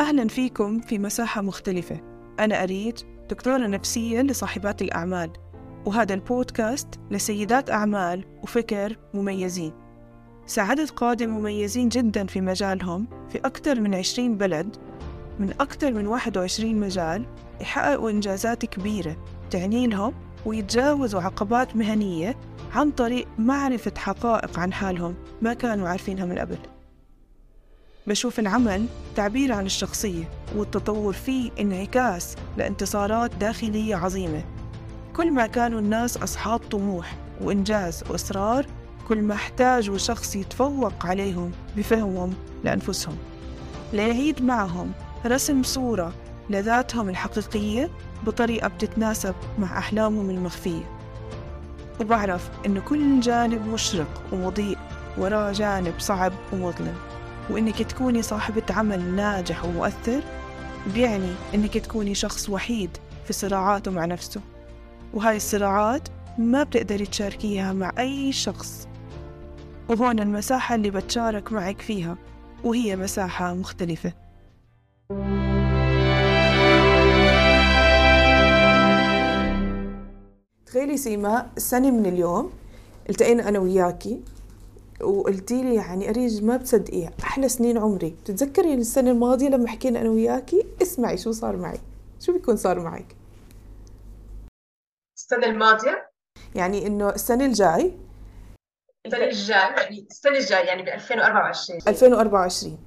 أهلا فيكم في مساحة مختلفة. أنا أريد دكتورة نفسية لصاحبات الأعمال وهذا البودكاست لسيدات أعمال وفكر مميزين. ساعدت قادة مميزين جدا في مجالهم في أكثر من 20 بلد من أكثر من 21 مجال يحققوا إنجازات كبيرة تعني لهم ويتجاوزوا عقبات مهنية عن طريق معرفة حقائق عن حالهم ما كانوا عارفينها من قبل. بشوف العمل تعبير عن الشخصية والتطور فيه انعكاس لانتصارات داخلية عظيمة. كل ما كانوا الناس أصحاب طموح وإنجاز وإصرار كل ما احتاجوا شخص يتفوق عليهم بفهمهم لأنفسهم. ليعيد معهم رسم صورة لذاتهم الحقيقية بطريقة بتتناسب مع أحلامهم المخفية. وبعرف إنه كل جانب مشرق ومضيء وراه جانب صعب ومظلم. وإنك تكوني صاحبة عمل ناجح ومؤثر بيعني إنك تكوني شخص وحيد في صراعاته مع نفسه. وهاي الصراعات ما بتقدري تشاركيها مع أي شخص. وهون المساحة اللي بتشارك معك فيها وهي مساحة مختلفة. تخيلي سيما السنة من اليوم التقينا أنا وياكي. وقلتي لي يعني أريج ما بتصدقيها. أحلى سنين عمري. بتتذكري السنة الماضية لما حكينا أنا وياكي اسمعي شو صار معي شو بيكون صار معك؟ السنة الماضية؟ يعني إنه السنة الجاي؟ السنة الجاي يعني السنة الجاي يعني ب 2024 2024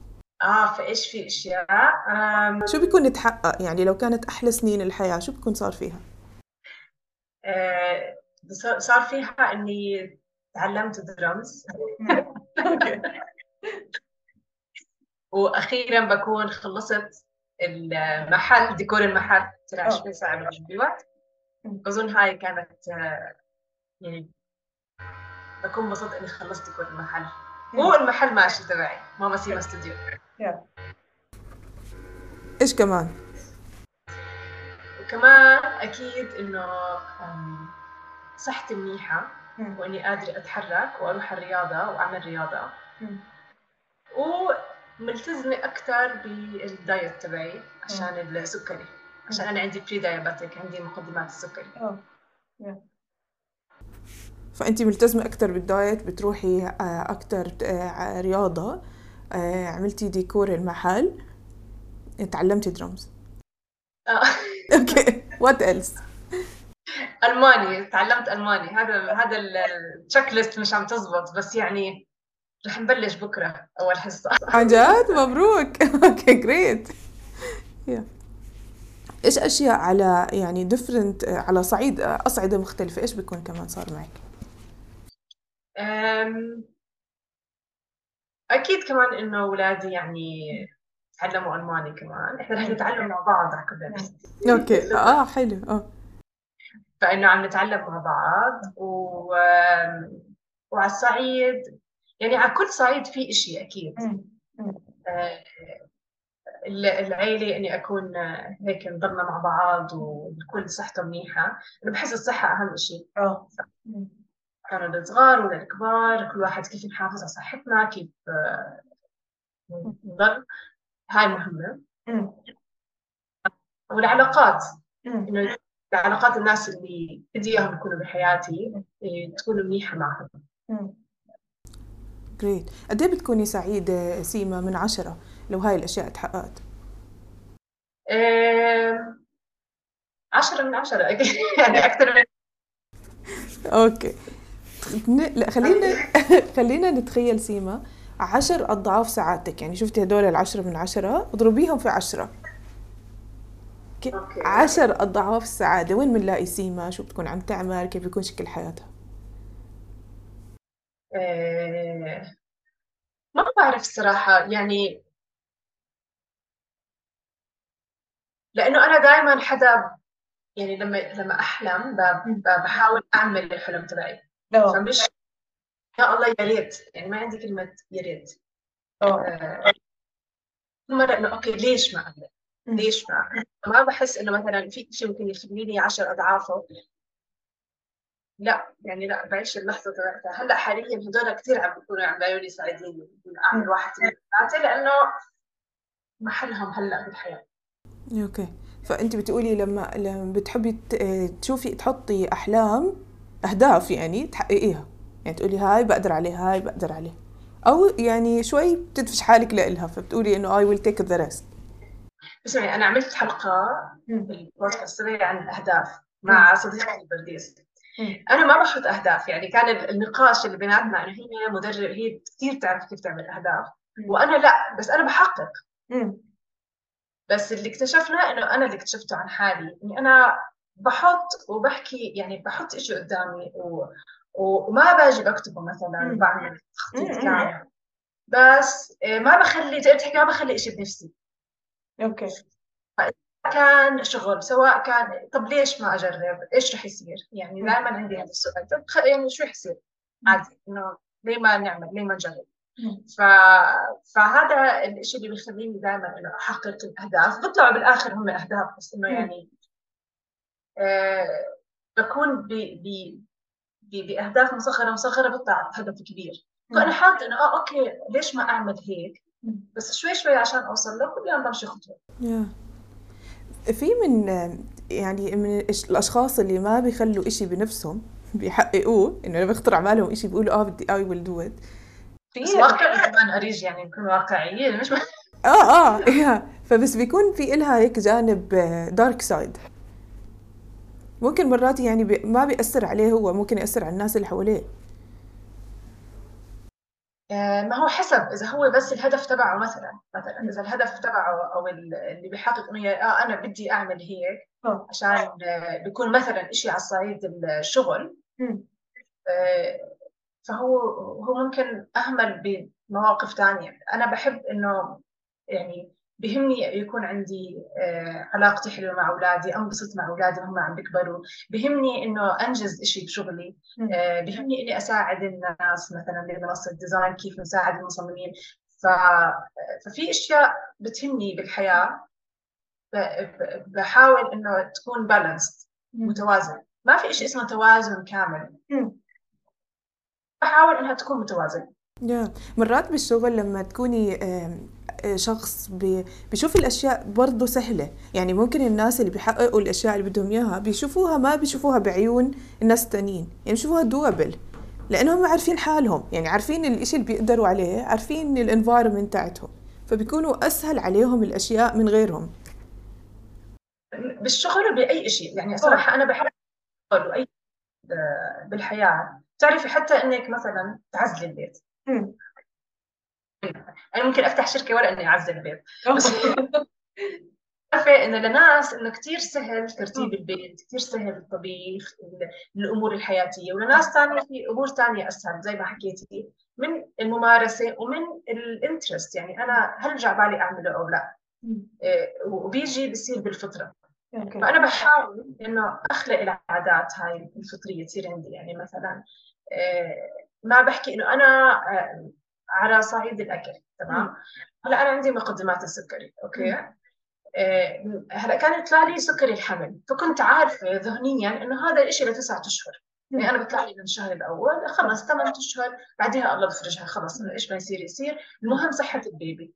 آه فايش في أشياء؟ آم، شو بيكون يتحقق؟ يعني لو كانت أحلى سنين الحياة شو بيكون صار فيها؟ آه، صار فيها إني تعلمت درمز وأخيرا بكون خلصت المحل ديكور المحل ترى 20 ساعة بجيب الوقت. أظن هاي كانت يعني بكون مبسوط إني خلصت ديكور المحل. والمحل ماشي تبعي ماما سيما استوديو. إيش كمان؟ وكمان أكيد إنه صحتي منيحة. وإني قادرة أتحرك وأروح الرياضة وأعمل رياضة. وملتزمة أكثر بال diet تبعي عشان السكري. عشان أنا عندي pre diabetic عندي مقدمات السكري. فأنت ملتزمة أكتر بال diet بتروحي آه، أكتر آه، رياضة آه، عملتي ديكور المحل تعلمتي درمز. أوكي what else ألماني تعلمت ألماني. هذا هذا ال checklist مش عم تزبط بس يعني رح نبلش بكرة أول حصة. عن جد؟ مبروك. أوكي great إيش أشياء على يعني different على صعيد أصعدة مختلفة؟ إيش بيكون كمان صار معك؟ أم، أكيد كمان إنه أولادي يعني تعلموا ألماني كمان، إحنا رح نتعلم مع بعض رح كلنا أوكي آه حلو. آه. فإنه عم نتعلم مع بعض و... وعلى الصعيد يعني على كل صعيد في إشي أكيد. آه، ال- العيلة إني أكون آه، هيك نضلنا مع بعض والكل صحته منيحة، أنا بحس الصحة أهم إشي. كانوا الصغار ولا الكبار كل واحد كيف نحافظ على صحتنا كيف آه، نضل. هاي مهمة. والعلاقات. إنه العلاقات الناس اللي بدي إياهم يكونوا بحياتي إيه، تكون منيحة معهم. جريت قد إيه بتكوني سعيدة سيما من عشرة لو هاي الأشياء تحققت آم، عشرة من عشرة. يعني أكثر من أوكي. لا خلينا خلينا نتخيل سيما عشر أضعاف سعادتك. يعني شفتي هدول العشرة من عشرة؟ اضربيهم في عشرة. ك- أوكي. عشر أضعاف السعادة. وين بنلاقي سيما شو بتكون عم تعمل؟ كيف بيكون شكل حياتها؟ آه، ما بعرف الصراحة يعني لأنه أنا دائما حدا يعني لما لما أحلم ب- بحاول أعمل الحلم تبعي. فمش يا الله يا ريت. يعني ما عندي كلمة يا ريت. آه، كل مرة إنه أوكي ليش ما أعمل؟ ليش ما؟ ما بحس إنه مثلا في شيء ممكن يخليني عشر أضعافه. لا يعني لا بعيش اللحظة تبعتها هلأ حاليا هدول كثير عم بيكونوا عم لي ساعديني أعمل واحد اثنين ثلاثة لأنه محلهم هلأ بالحياة. أوكي. فأنت بتقولي لما لما بتحبي تشوفي تحطي أحلام أهداف يعني تحققيها. يعني تقولي هاي بقدر عليه هاي بقدر عليه. أو يعني شوي بتدفش حالك لإلها فبتقولي إنه I will take the risk اسمعي أنا عملت حلقة بالبودكاست عن الاهداف مع صديقتي البرديس أنا ما بحط أهداف يعني كان النقاش اللي بيناتنا انه هي مدرب هي كثير تعرف كيف تعمل أهداف. وأنا لا بس أنا بحقق. بس اللي اكتشفنا إنه أنا اللي اكتشفته عن حالي إني أنا بحط وبحكي يعني بحط شيء قدامي و... وما باجي بكتبه مثلا بعمل تخطيط كامل. بس آه، ما بخلي تحكي ما بخلي شيء بنفسي. أوكي كان شغل سواء كان طب ليش ما أجرب؟ إيش رح يصير؟ يعني دائما عندي هذا السؤال طب يعني شو رح يصير؟ عادي إنه ليه ما نعمل؟ ليه ما نجرب؟ ف... فهذا الشيء اللي بيخليني دائما إنه أحقق الأهداف بيطلعوا بالآخر هم اهداف بس إنه يعني آه بكون ب... ب... ب... بأهداف مصغره مصغره بيطلع هدف كبير فأنا حاطة إنه آه أوكي ليش ما أعمل هيك بس شوي شوي عشان أوصل له كل يوم بمشي خطوه في من يعني من الأشخاص اللي ما بيخلوا إشي بنفسهم بيحققوه إنه بيخطر على بالهم شيء بيقولوا آه بدي I will do it في واقع كمان أريج يعني نكون واقعيين مش آه آه yeah. فبس بيكون في إلها هيك جانب dark side ممكن مرات يعني بي ما بيأثر عليه هو ممكن يأثر على الناس اللي حواليه. آه، ما هو حسب إذا هو بس الهدف تبعه مثلا مثلا إذا الهدف تبعه أو اللي بيحقق انه آه أنا بدي أعمل هيك عشان آه، بيكون مثلا شيء على الصعيد الشغل. آه، فهو هو ممكن أهمل بمواقف ثانية أنا بحب إنه يعني بهمني يكون عندي آه، علاقتي حلوة مع أولادي أنبسط مع أولادي وهم عم بيكبروا. بهمني إنه أنجز شيء بشغلي. آه، بهمني إني أساعد الناس مثلا بمنصه ديزاين كيف نساعد المصممين. ف... ففي أشياء بتهمني بالحياة. بحاول إنه تكون بالانسد متوازن. ما في شيء اسمه توازن كامل. بحاول إنها تكون متوازنه مرات بالشغل لما تكوني شخص بيشوف الأشياء برضه سهلة. يعني ممكن الناس اللي بيحققوا الأشياء اللي بدهم إياها بيشوفوها ما بيشوفوها بعيون الناس التانيين. يعني بيشوفوها doable لأنهم عارفين حالهم. يعني عارفين الإشي اللي بيقدروا عليه عارفين ال environment تاعتهم. فبيكونوا أسهل عليهم الأشياء من غيرهم. بالشغل وباي شيء يعني صراحة أنا بحب الشغل واي آه، بالحياة. تعرفي حتى إنك مثلا تعزلي البيت. أنا ممكن أفتح شركة ولا اني اعزل البيت. بس عارفه انه لناس إنه كثير سهل ترتيب البيت كثير سهل الطبيخ الأمور الحياتية. ولناس ثانية في أمور ثانية أسهل زي ما حكيتي من الممارسة ومن ال interest يعني أنا هل رجع بالي أعمله أو لا؟ إيه، وبيجي بصير بالفطرة. فأنا بحاول إنه أخلق العادات هاي الفطرية تصير عندي. يعني مثلا إيه، ما بحكي إنه أنا آه، على صعيد الأكل تمام؟ هلا أنا عندي مقدمات السكري أوكي؟ آه، هلا كان يطلع لي سكري الحمل فكنت عارفة ذهنيا إنه هذا الشيء لتسعة أشهر. يعني أنا بطلع لي من الشهر الأول خلص ثمان أشهر بعدها الله بفرجها خلص إيش ما يصير يصير. المهم صحة البيبي.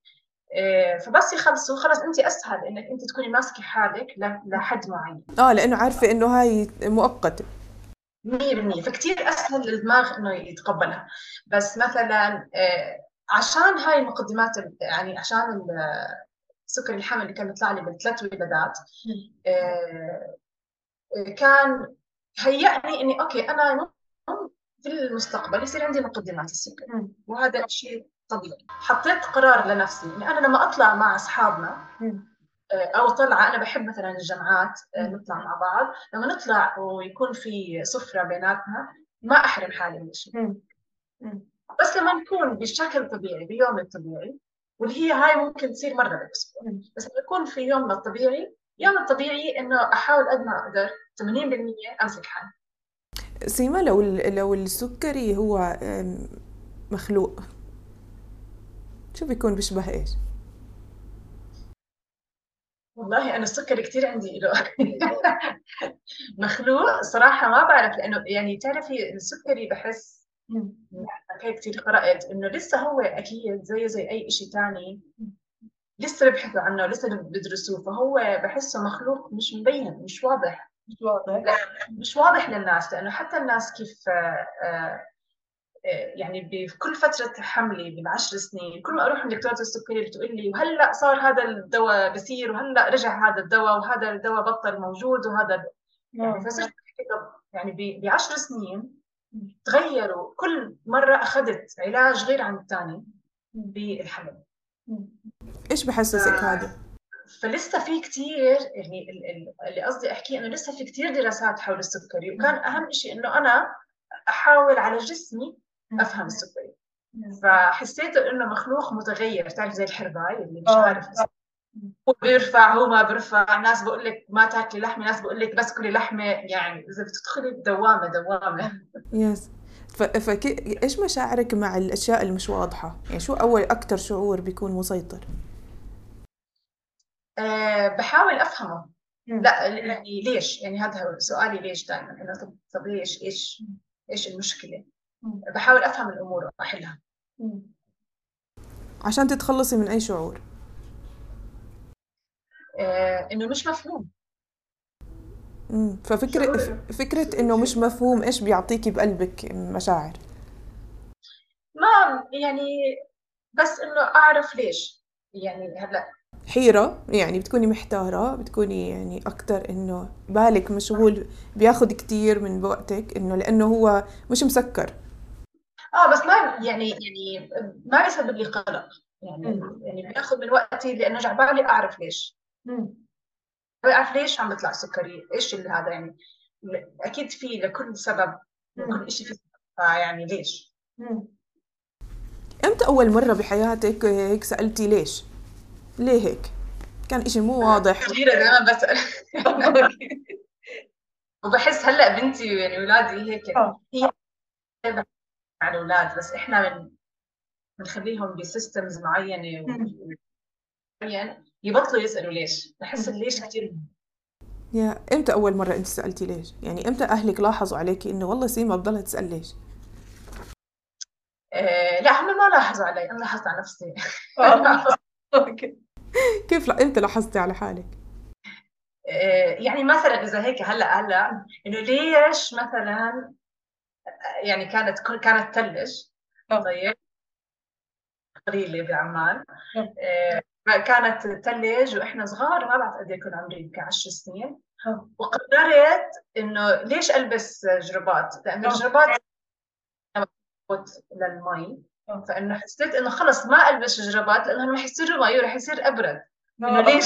آه، فبس يخلصوا خلص انت أسهل إنك انت تكوني ماسكة حالك لحد معين. آه لأنه عارفة إنه هاي مؤقته 100% فكتير أسهل للدماغ إنه يتقبلها. بس مثلا آه، عشان هاي المقدمات يعني عشان سكر الحمل اللي كان بيطلع لي بالثلاث ولادات آه، كان هيأني إني أوكي أنا في المستقبل يصير عندي مقدمات السكر. وهذا شيء طبيعي. حطيت قرار لنفسي إني أنا لما أطلع مع أصحابنا آه، أو طلعة. أنا بحب مثلا الجمعات آه، نطلع مع بعض. لما نطلع ويكون في سفرة بيناتنا ما أحرم حالي من شيء بس لما نكون بشكل طبيعي بيومي الطبيعي واللي هي هاي ممكن تصير مرة بالأسبوع. بس لما يكون في يومنا الطبيعي يوم الطبيعي إنه أحاول قد ما أقدر 80% أمسك حالي. سيما لو لو السكري هو مخلوق شو بيكون بيشبه إيش؟ والله أنا السكر كثير عندي له مخلوق صراحة ما بعرف لأنه يعني تعرفي السكري بحس هيك كثير قرات إنه لسه هو أكيد زيه زي أي شيء ثاني لسه بيبحثوا عنه ولسه بيدرسوه فهو بحسه مخلوق مش مبين مش واضح. مش واضح. لا مش واضح للناس لأنه حتى الناس كيف آه، يعني بكل فترة حملي بالعشر سنين كل ما أروح عند دكتورة السكري بتقول لي وهلأ صار هذا الدواء بصير وهلأ رجع هذا الدواء وهذا الدواء بطل موجود وهذا يعني نعم. فصرت يعني بعشر سنين تغيروا كل مرة أخذت علاج غير عن الثاني بالحمل إيش بحسسك هذا؟ فلسه في كثير يعني اللي قصدي أحكيه إنه لسه في كثير دراسات حول السكري وكان أهم شيء إنه أنا أحاول على جسمي أفهم السكري فحسيت إنه مخلوق متغير تعرف زي الحرباي اللي مش آه. عارف. هو بيرفع هو ما بيرفع. ناس بقول لك ما تاكلي لحمة ناس بقول لك بس كلي لحمة. يعني إذا بتدخلي بدوامة دوامة. يس فكي إيش مشاعرك مع الأشياء اللي مش واضحة؟ يعني شو أول أكثر شعور بيكون مسيطر؟ أه بحاول أفهمه. لا يعني ليش؟ يعني هذا سؤالي ليش دائما إنه طب طب ليش إيش إيش المشكلة؟ بحاول أفهم الأمور وأحلها. عشان تتخلصي من أي شعور. آه، إنه مش مفهوم. امم ففكرة فكرة إنه مش مفهوم إيش بيعطيكي بقلبك مشاعر؟ ما يعني بس إنه أعرف ليش. يعني هلا. حيرة يعني بتكوني محتارة بتكوني يعني أكتر إنه بالك مشغول بياخد كتير من وقتك إنه لأنه هو مش مسكر. آه بس ما يعني يعني ما بيسبب لي قلق. يعني يعني بياخذ من وقتي لأنه جعبالي أعرف ليش. بعرف ليش عم بيطلع سكري إيش اللي هذا يعني. أكيد في لكل سبب لكل شيء في فيعني ليش؟ إمتى أول مرة بحياتك هيك سألتي ليش؟ ليه هيك؟ كان إشي مو واضح. كثيرة دائما بسأل وبحس هلأ بنتي يعني أولادي هيك آه. هي على الأولاد بس إحنا من بنخليهم ب systems معينة معين يبطلوا يسألوا ليش؟ بحس ليش كثير يا إمتى أول مرة أنت سألتي ليش؟ يعني إمتى أهلك لاحظوا عليكي إنه والله سيما بضلها تسأل ليش؟ آه لا هم ما لاحظوا علي أنا لاحظت على نفسي. أوكي. كيف إمتى لاحظتي على حالك؟ آه يعني مثلا إذا هيك هلأ هلأ إنه ليش مثلا يعني كانت كانت تلج طيب. قليله بعمان. آه كانت تلج وإحنا صغار ما بعرف قد إيه كان عمري يمكن 10 سنين. وقررت إنه ليش ألبس جربات؟ لأنه الجربات للمي. فإنه حسيت إنه خلص ما ألبس جربات لأنه رح يصير مي ورح يصير أبرد. إنه ليش؟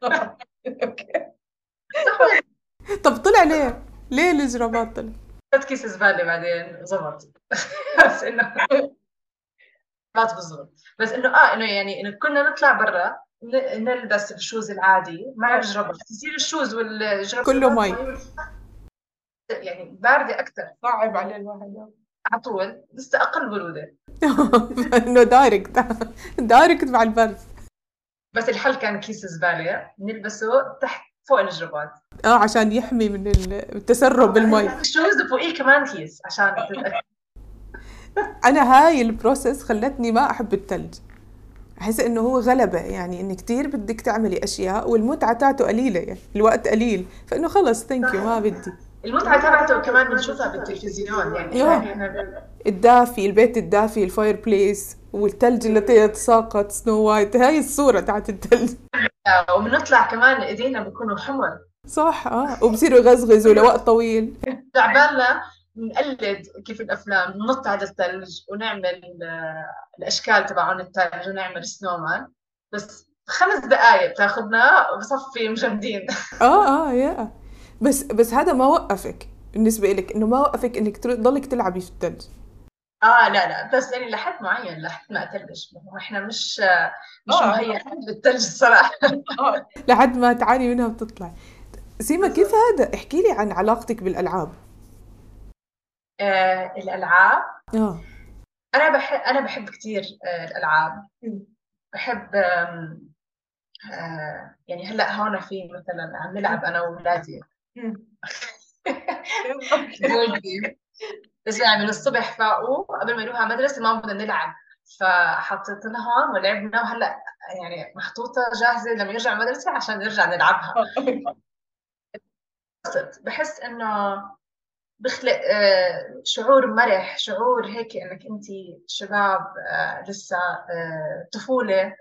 طب طلع ليه؟ ليه الجرابات طلع؟ اخذت كيس زباله بعدين زبط بس إنه ما بالضبط بس إنه آه إنه يعني إنه كنا نطلع برا نلبس ال shoes العادي. مع الجربات يصير ال shoes والجربات كله مي. يعني باردة أكثر صعب على الواحد على طول. لسه أقل بروده إنه direct direct مع البرد بس الحل كان كيس زباله نلبسه تحت فوق الجربات. آه عشان يحمي من التسرب بالمي. ال shoes وفوقيه كمان كيس عشان أنا هاي ال process خلتني ما أحب الثلج أحس إنه هو غلبة يعني انك كثير بدك تعملي أشياء والمتعة تاعته قليلة يعني الوقت قليل. فإنه خلص thank you ما بدي. المتعة تبعته كمان بنشوفها بالتلفزيون يعني, الدافي البيت الدافي ال fireplace والثلج التي يتساقط Snow White هاي الصورة تاعت الثلج وبنطلع كمان إيدينا بيكونوا حمر. صح آه وبصيروا يغزغزوا لوقت طويل. تعبالنا نقلد كيف الأفلام ننط على الثلج ونعمل الأشكال تبعون الثلج ونعمل سنومان بس خمس دقائق بتاخذنا وبصفي مجمدين آه آه يا بس بس هذا ما وقفك بالنسبة لك إنه ما وقفك إنك تضلك تلعبي في الثلج. آه لا لا بس يعني لحد معين لحد ما اتلج إحنا مش مش آه. مهيئين للثلج الصراحه آه. لحد ما تعاني منها بتطلع سيما كيف هذا؟ احكي لي عن علاقتك بالألعاب. آه الألعاب؟ آه. أنا بحب أنا بحب كثير آه الألعاب. بحب آه يعني هلأ هون في مثلا عم نلعب أنا واولادي بس يعني من الصبح فاقوا قبل ما يروحوا على المدرسة ما بدنا نلعب. فحطيت لهم ولعبنا وهلأ يعني محطوطة جاهزة لما يرجع المدرسة عشان نرجع نلعبها. بحس إنه بخلق آه، شعور مرح شعور هيك إنك أنت شباب آه، لسه آه، طفولة.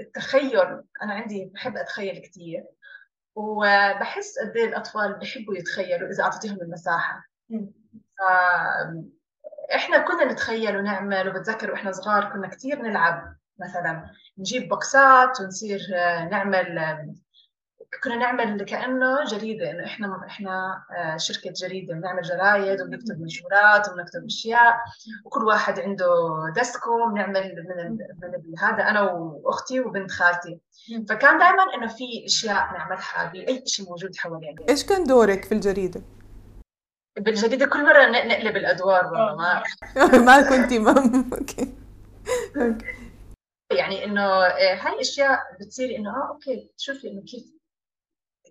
التخيل أنا عندي بحب أتخيل كثير وبحس قد إيه الأطفال بحبوا يتخيلوا إذا اعطيتهم المساحة. إحنا كنا نتخيل ونعمل وبتذكر وإحنا صغار كنا كثير نلعب مثلا نجيب بوكسات ونصير نعمل كنا نعمل كأنه جريدة إنه إحنا إحنا آه، شركة جريدة بنعمل جرايد وبنكتب منشورات وبنكتب أشياء وكل واحد عنده desk ه بنعمل من من هذا أنا وأختي وبنت خالتي. فكان دائما إنه في أشياء نعملها بأي شيء موجود حوالينا. إيش كان دورك في الجريدة؟ بالجريده كل مرة نقلب الأدوار والله ما ما كنتي مام okay. يعني إنه آه، هاي أشياء بتصير إنه آه okay شوفي إنه كيف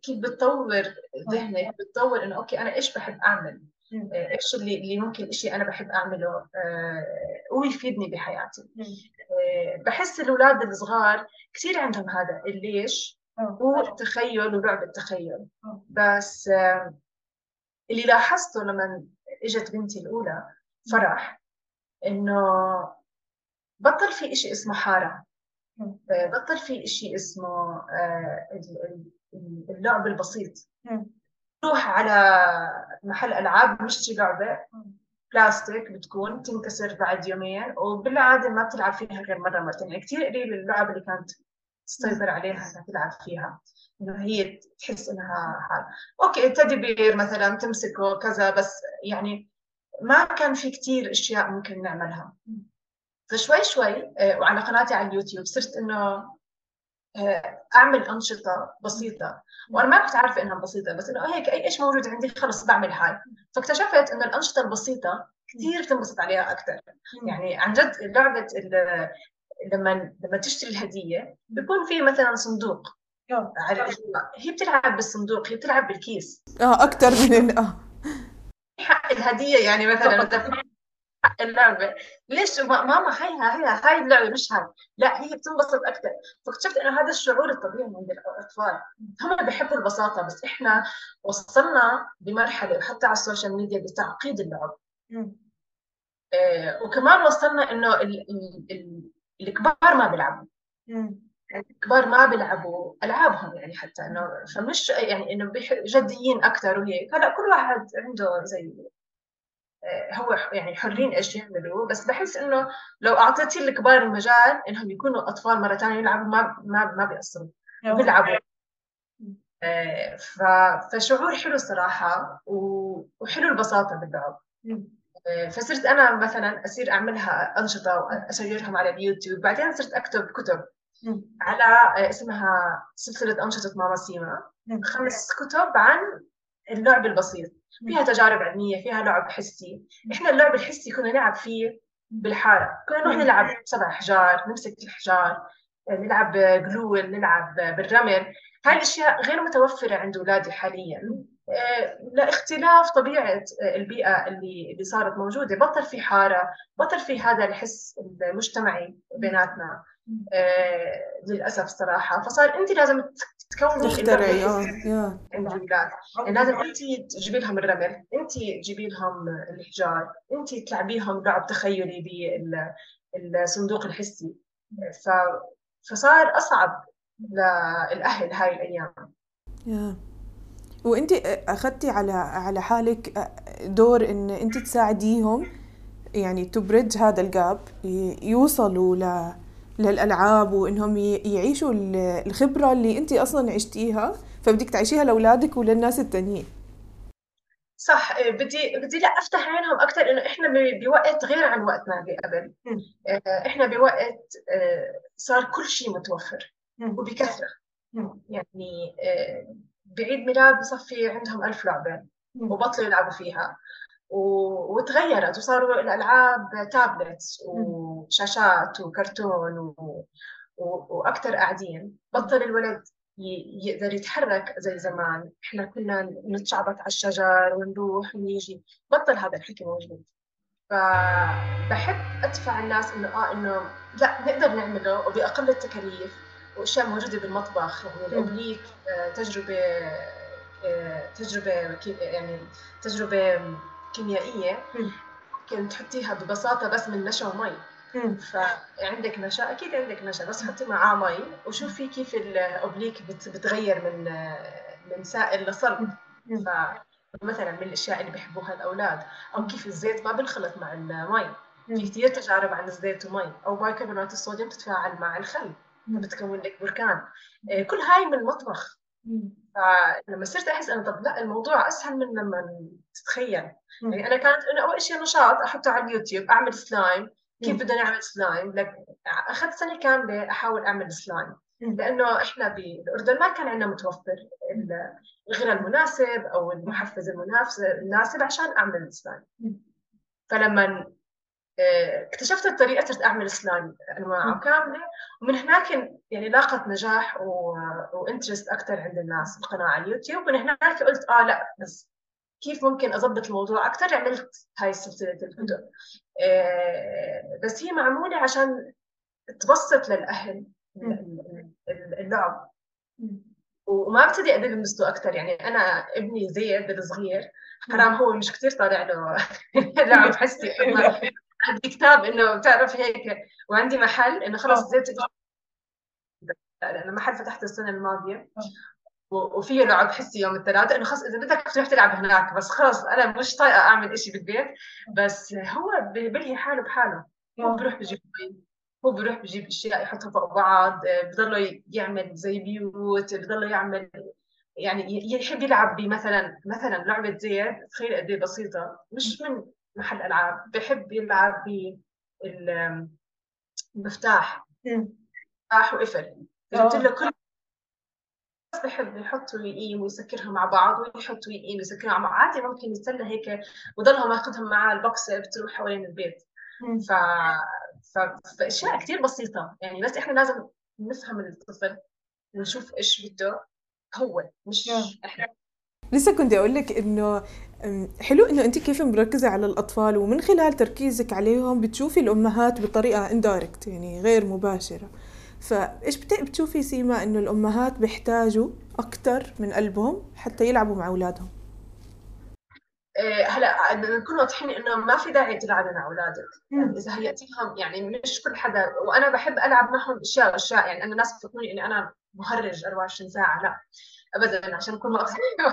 كيف بتطور ذهنك بتطور إنه okay أنا إيش بحب أعمل؟ آه، إيش اللي اللي ممكن شيء أنا بحب أعمله؟ آه، ويفيدني بحياتي. آه، بحس الأولاد الصغار كثير عندهم هذا الليش هو التخيل ولعب التخيل. بس اللي لاحظته لما إجت بنتي الأولى فرح إنه بطل في شيء اسمه حارة. بطل في شيء اسمه اللعب البسيط. تروح على محل ألعاب نشتري لعبة. بلاستيك بتكون تنكسر بعد يومين وبالعادة ما بتلعب فيها غير مرة مرتين. يعني كثير قليل اللعب اللي كانت تسيطر عليها إنها تلعب فيها. إنه هي تحس إنها حال. okay teddy bear مثلا تمسكه كذا بس يعني ما كان في كثير أشياء ممكن نعملها. فشوي شوي آه، وعلى قناتي على اليوتيوب صرت إنه أعمل أنشطة بسيطة. وأنا ما كنت عارفة إنها بسيطة بس إنه هيك اي شيء موجود عندي خلص بعمل هاي. فاكتشفت إنه الأنشطة البسيطة كثير تنبسط عليها أكثر يعني عن جد لعبة لما لما تشتري الهدية بيكون في مثلا صندوق. على هي بتلعب بالصندوق هي بتلعب بالكيس. آه أكثر من آه. حق الهدية يعني مثلا اللعبة. ليش؟ ماما هاي هاي هاي اللعبة مش هاي. لا هي بتنبسط أكثر فاكتشفت إنه هذا الشعور الطبيعي عند الأطفال. هم بيحبوا البساطة بس إحنا وصلنا بمرحلة وحتى على ال social media بتعقيد اللعب. آه وكمان وصلنا إنه ال ال ال الكبار ما بيلعبوا. الكبار ما بيلعبوا ألعابهم يعني حتى إنه فمش يعني إنه جديين أكثر وهيك هلا كل واحد عنده زي هو يعني حرين إيش يعملوا. بس بحس إنه لو أعطيتي الكبار المجال إنهم يكونوا أطفال مرة ثانية يلعبوا ما ما ما بيقصروا بيلعبوا. آه، فشعور حلو صراحة وحلو البساطة باللعب آه، فصرت أنا مثلا أصير أعملها أنشطة وأسيرهم على اليوتيوب. بعدين صرت أكتب كتب على اسمها سلسلة أنشطة ماما سيما. خمس كتب عن اللعب البسيط. فيها تجارب علمية فيها لعب حسي. إحنا اللعب الحسي كنا نلعب فيه بالحارة. كنا نروح نلعب سبع احجار نمسك الحجار نلعب جلول نلعب بالرمل. هاي الأشياء غير متوفرة عند أولادي حاليا. لاختلاف طبيعة البيئة اللي اللي صارت موجودة. بطل في حارة بطل في هذا الحس المجتمعي بيناتنا. آه، للأسف صراحة. فصار انت لازم تكوني تخترعي عند الاولاد يعني لازم انت تجيبي لهم الرمل انت تجيبي لهم الحجار انت تلعبيهم لعب تخيلي بالصندوق الحسي. ف... فصار أصعب للأهل هاي الأيام. Yeah. وانت اخذتي على على حالك دور ان انت تساعديهم يعني تبرج هذا الجاب يوصلوا ل للألعاب وإنهم يعيشوا الخبرة اللي انت أصلا عشتيها فبدك تعيشيها لأولادك وللناس التانيين. صح بدي بدي لا أفتح عينهم أكثر إنه إحنا بوقت غير عن وقتنا قبل آه، إحنا بوقت آه، صار كل شيء متوفر وبكثرة. يعني آه، بعيد ميلاد بصفي عندهم ألف لعبة وبطلوا يلعبوا فيها. وتغيرت وصاروا الألعاب تابلتس وشاشات وكرتون و... وأكثر قاعدين. بطل الولد يقدر يتحرك زي زمان. إحنا كنا نتشعبط على الشجر ونروح ونيجي. بطل هذا الحكي موجود. فبحب أدفع الناس إنه آه إنه لا نقدر نعمله وبأقل التكاليف. وأشياء موجودة بالمطبخ يعني الأوبليك آه، تجربة آه، تجربة يعني تجربة كيميائية. ممكن تحطيها ببساطة بس من نشا ومي فعندك نشا أكيد عندك نشا بس حطي معاه مي. وشوفي كيف الأوبليك بتغير من من سائل لصلب. فمثلا من الأشياء اللي بيحبوها الأولاد. أو كيف الزيت ما بنخلط مع المي. في كثير تجارب عن الزيت ومي. أو بايكربونات الصوديوم تتفاعل مع الخل. بتكون لك بركان. آه، كل هاي من المطبخ. فلما صرت أحس انه طب لا الموضوع أسهل من لما تتخيل. يعني أنا كانت انه أول شيء نشاط أحطه على اليوتيوب أعمل سلايم. كيف بدنا نعمل سلايم؟ لك أخذت سنة كاملة أحاول أعمل سلايم. لأنه إحنا بالاردن ما كان عندنا متوفر الغراء المناسب أو المحفز المناسب عشان أعمل سلايم. فلما اكتشفت الطريقة صرت أعمل سلايم انواعه كاملة. ومن هناك يعني لاقت نجاح و interest أكثر عند الناس القناه على اليوتيوب. ومن هناك قلت آه لا بس كيف ممكن أضبط الموضوع أكثر عملت هاي سلسله الكتب. آه، بس هي معمولة عشان تبسط للأهل اللعب وما أبتدي ادبسته أكثر يعني أنا ابني زيد الصغير حرام هو مش كثير طالع له لعب حسي. عندي كتاب إنه بتعرف هيك وعندي محل إنه خلص زيد لأنه محل فتحته السنة الماضية. وفيه لعب حسي يوم الثلاثاء إنه خلص إذا بدك تروح تلعب هناك بس خلص أنا مش طايقة أعمل شيء بالبيت. بس هو بلهي حاله بحاله. هو بروح بجيب هو بروح بجيب أشياء يحطها فوق بعض. بضله يعمل زي بيوت بضله يعمل يعني يحب يلعب بمثلا مثلا لعبة زيد تخيل قد إيه بسيطة. مش من محل العاب بحب يلعب بالمفتاح مفتاح. وقفل جبت له كل بحب يحط ويقيم ويسكرها مع بعض ويحط ويقيم ويسكرها مع بعض عادي ممكن يتسلى هيك وضلها ماخذهم معاه ال box بتروح حوالين البيت. ف... ف... فاشياء كثير بسيطة. يعني بس إحنا لازم نفهم الطفل ونشوف إيش بده هو. مش إحنا لسه كنت أقول لك انه حلو إنه انت كيف مركزة على الأطفال ومن خلال تركيزك عليهم بتشوفي الأمهات بطريقة indirect يعني غير مباشرة. فإيش بتشوفي سيما إنه الأمهات بيحتاجوا أكثر من قلبهم حتى يلعبوا مع أولادهم؟ إيه، هلا نكون واضحين إنه ما في داعي تلعبي مع أولادك. يعني إذا هيأتيهم يعني مش كل حدا وأنا بحب ألعب معهم أشياء واشياء يعني أنا الناس بفكروني إني أنا مهرج 24 ساعة لا. ابدا عشان نكون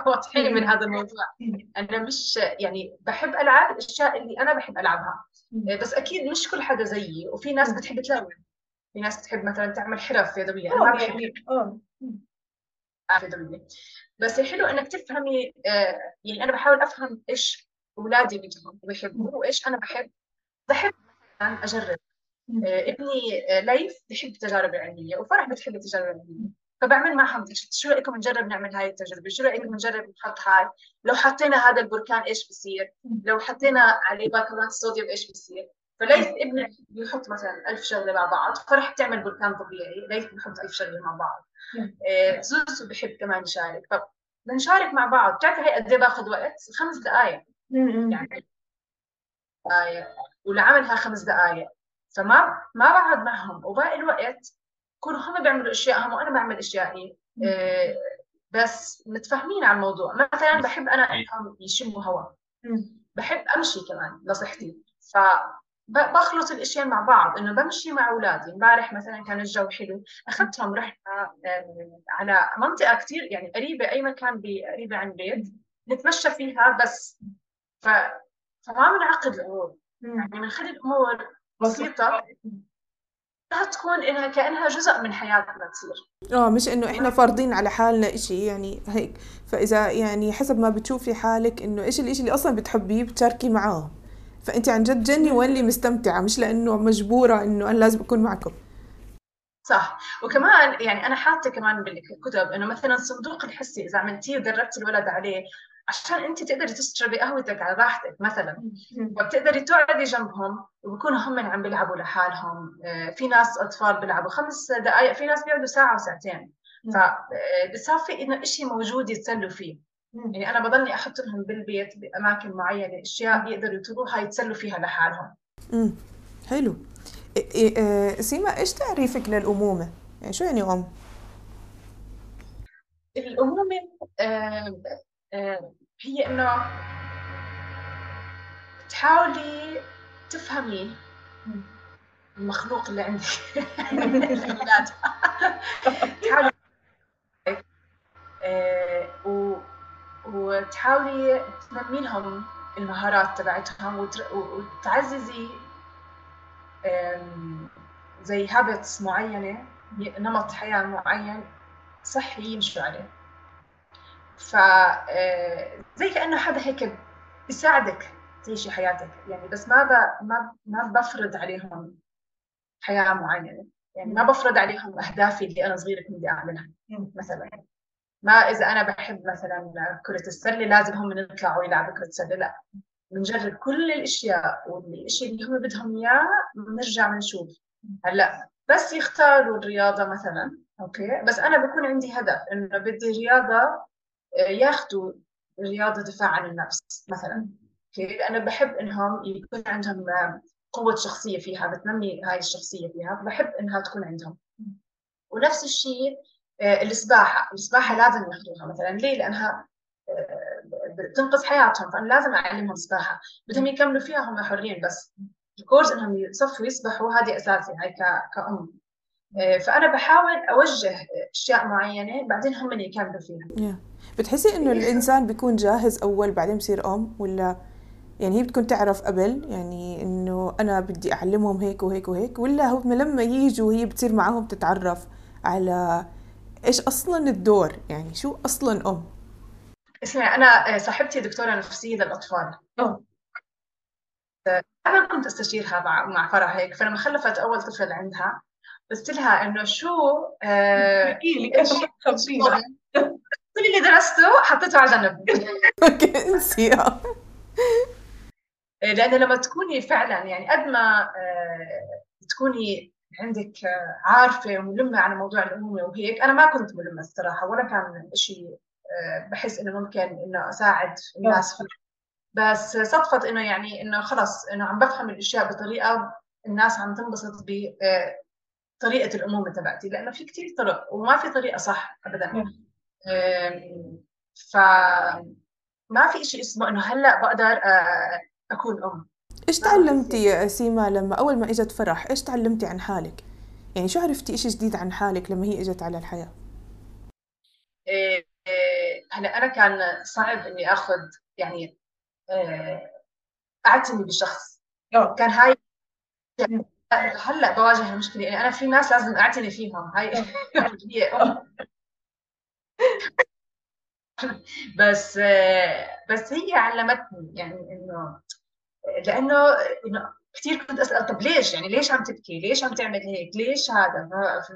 واضحين من هذا الموضوع. أنا مش يعني بحب ألعب الأشياء اللي أنا بحب ألعبها. بس أكيد مش كل حدا زيي وفي ناس بتحب تلون في ناس بتحب مثلا تعمل حرف يدوية. أنا ما بحب يدوية. بس الحلو إنك تفهمي آه يعني أنا بحاول أفهم إيش اولادي بدهم ويحبوا وإيش أنا بحب. بحب مثلا أجرب. آه ابني آه ليف بحب التجارب العلمية وفرح بتحب التجارب العلمية. فبعمل معهم شو رأيكم نجرب نعمل هاي التجربة؟ شو رايكم نجرب نحط هاي؟ لو حطينا هذا البركان إيش بصير؟ لو حطينا عليه بايكربونات الصوديوم إيش بصير؟ فليث ابنك بيحط مثلا ألف شغله مع بعض فرح تعمل بركان طبيعي ليث بيحط ألف شغله مع بعض. إيه زوزو بحب كمان يشارك. فبنشارك مع بعض. بتعرفي هي قد إيه باخذ وقت؟ خمس دقائق يعني دقائق ولعملها خمس دقائق فما ما بقعد معهم. وباقي الوقت يكونوا هم بيعملوا اشيائهم وأنا بعمل أشيائي. إيه بس متفاهمين على الموضوع. مثلا بحب أنا إنهم يشموا هواء بحب أمشي كمان لصحتي. ف بخلط الأشياء مع بعض. إنه بمشي مع أولادي. امبارح مثلا كان الجو حلو. أخذتهم رحنا آه، على منطقة كثير يعني قريبة أي مكان قريبة عن البيت نتمشى فيها بس. ف... فما بنعقد الأمور. يعني بنخلي الأمور بسيطة. تكون انها كانها جزء من حياتنا تصير. آه مش إنه إحنا فارضين على حالنا إشي يعني هيك. فإذا يعني حسب ما بتشوفي حالك إنه إيش الإشي اللي أصلا بتحبيه بتشاركي معاهم. فانت عن جد جني واللي مستمتعة مش لأنه مجبورة إنه أنا لازم أكون معكم. صح. وكمان يعني أنا حاطة كمان بالكتب إنه مثلا الصندوق الحسي إذا عملتيه ودربتي الولد عليه عشان انت تقدري تشربي قهوتك على راحتك مثلا. وبتقدري تقعدي جنبهم وبكونوا هم عم بيلعبوا لحالهم. آه، في ناس أطفال بيلعبوا خمس دقائق في ناس بيقعدوا ساعة وساعتين فبصفي إنه شيء موجود يتسلوا فيه. يعني أنا بضلني أحط لهم بالبيت بأماكن معينة أشياء يقدروا يطلبوها يتسلوا فيها لحالهم. امم حلو. إيه سيما إيش تعريفك للأمومة؟ يعني شو يعني أم؟ الأمومة آه آه هي إنه تحاولي تفهمي المخلوق اللي عندك. تحاولي آه، وتحاولي تنمي لهم المهارات تبعتهم وتعززي زي هابتس معينة نمط حياة معين صحي يمشوا عليه ف آه، زي كأنه حدا هيك بيساعدك تعيشي حياتك. يعني بس ما ما ما بفرض عليهم حياة معينة. يعني ما بفرض عليهم أهدافي اللي أنا صغيرة كنت بدي أعملها مثلا. ما إذا أنا بحب مثلا كرة السلة لازم هم يطلعوا يلعبوا كرة السلة لا. بنجرب كل الأشياء والشيء اللي هم بدهم إياه بنرجع بنشوف. هلأ بس يختاروا الرياضة مثلا أوكي؟ بس أنا بكون عندي هدف إنه بدي رياضة ياخذوا رياضة دفاع عن النفس مثلا. أوكي؟ أنا بحب إنهم يكون عندهم قوة شخصية فيها بتنمي هاي الشخصية فيها فبحب إنها تكون عندهم. ونفس الشيء آه، السباحة. السباحة لازم ياخذوها مثلا. ليه؟ لأنها آه، بتنقذ حياتهم فأنا لازم أعلمهم سباحة. بدهم يكملوا فيها هم حرين بس الكورس إنهم يصفوا يسبحوا هذه أساسي هاي كأم. آه، فأنا بحاول أوجه أشياء معينة بعدين هم اللي يكملوا فيها. بتحسي إنه الإنسان بيكون جاهز أول بعدين بصير أم ولا يعني هي بتكون تعرف قبل يعني إنه أنا بدي أعلمهم هيك وهيك وهيك ولا هم لما يجوا هي بتصير معهم تتعرف على إيش أصلا الدور؟ يعني شو أصلا أم؟ اسمعي أنا صاحبتي دكتورة نفسية للأطفال. أنا كنت أستشيرها مع مع فرح هيك فلما خلفت أول طفل عندها قلت لها إنه شو آه إيش كل اللي درسته حطيته على جنب. انسيها آه، لأن لما تكوني فعلا يعني قد ما آه، تكوني عندك عارفة وملمة عن موضوع الأمومة وهيك أنا ما كنت ملمة الصراحة ولا كان شيء بحس إنه ممكن إنه أساعد الناس. فيه بس صدفت إنه يعني إنه خلص إنه عم بفهم الأشياء بطريقة الناس عم تنبسط بطريقة الأمومة تبعتي لأنه في كثير طرق وما في طريقة صح أبدا ف ما في شيء اسمه إنه هلأ بقدر أكون أم إيش تعلمتي يا سيما لما أول ما إجت فرح إيش تعلمتي عن حالك؟ يعني شو عرفتي إشي جديد عن حالك لما هي إجت على الحياة؟ إيه إيه هلأ أنا كان صعب إني آخذ يعني إيه أعتني بشخص أوه. كان هاي هلا بواجه المشكلة. يعني أنا في ناس لازم أعتني فيهم هاي بس بس هي علمتني يعني إنه لأنه كثير كنت أسأل طب ليش؟ يعني ليش عم تبكي؟ ليش عم تعمل هيك؟ ليش هذا؟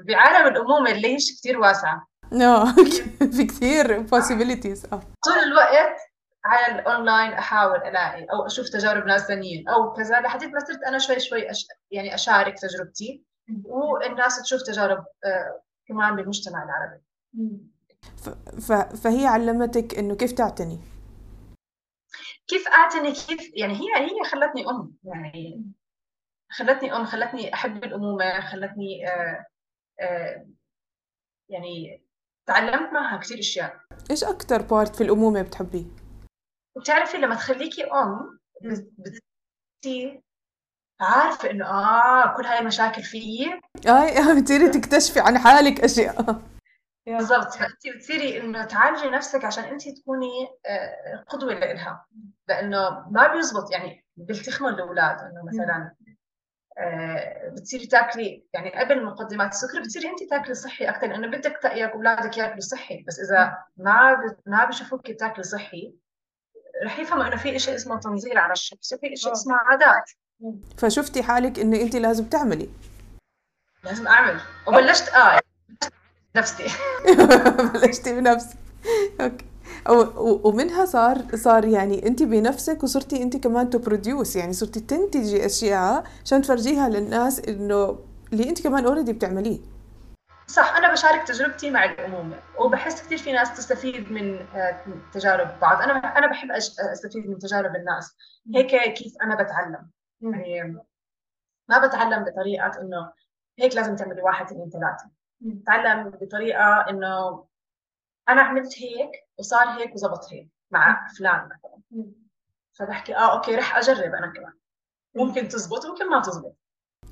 بعالم الأمومة ليش كثير واسع. no في كثير possibilities. آه. طول الوقت على الأونلاين أحاول ألاقي أو أشوف تجارب ناس ثانيين. أو كذا لحد ما صرت أنا شوي شوي أش... يعني أشارك تجربتي. والناس تشوف تجارب آه كمان بالمجتمع العربي. ف... ف... فهي علمتك إنه كيف تعتني؟ كيف أعتني؟ كيف؟ يعني هي هي خلتني أم. يعني خلتني أم خلتني أحب الأمومة خلتني آه آه يعني تعلمت معها كثير أشياء. إيش أكثر بارت في الأمومة بتحبيه؟ بتعرفي لما تخليكي أم بتصيري عارفة إنه آه كل هاي المشاكل فيي. آي بتصيري تكتشفي عن حالك أشياء. بالضبط. فأنت بتصيري إنه تعالجي نفسك عشان أنت تكوني آه، قدوة لإلها. لأنه ما بيزبط يعني بيلتخموا الأولاد. إنه مثلا آه، بتصيري تاكلي يعني قبل مقدمات السكر بتصيري أنت تاكلي صحي أكثر لأنه بدك تأيك أولادك ياكلوا صحي. بس إذا ما ما بيشوفوك تاكلي صحي رح يفهموا إنه في شيء اسمه تنظير على الشخص وفي شيء اسمه عادات فشفتي حالك إنه أنت لازم تعملي. لازم أعمل. وبلشت آه نفسي بلشتي بنفسك okay. ومنها صار صار يعني أنت بنفسك وصرتي أنت كمان ت produce يعني صرتي تنتجي أشياء عشان تفرجيها للناس إنه اللي أنت كمان already بتعمليه. صح أنا بشارك تجربتي مع الامومه وبحس كثير في ناس تستفيد من آه، تجارب بعض. أنا أنا بحب أستفيد من تجارب الناس. هيك كيف أنا بتعلم. يعني ما بتعلم بطريقة إنه هيك لازم تعملي واحد اثنين ثلاثة. بتعلم بطريقة إنه أنا عملت هيك وصار هيك وزبط هيك مع فلان مثلا. فبحكي آه أوكي رح أجرب أنا كمان. ممكن تزبط ممكن ما تزبط.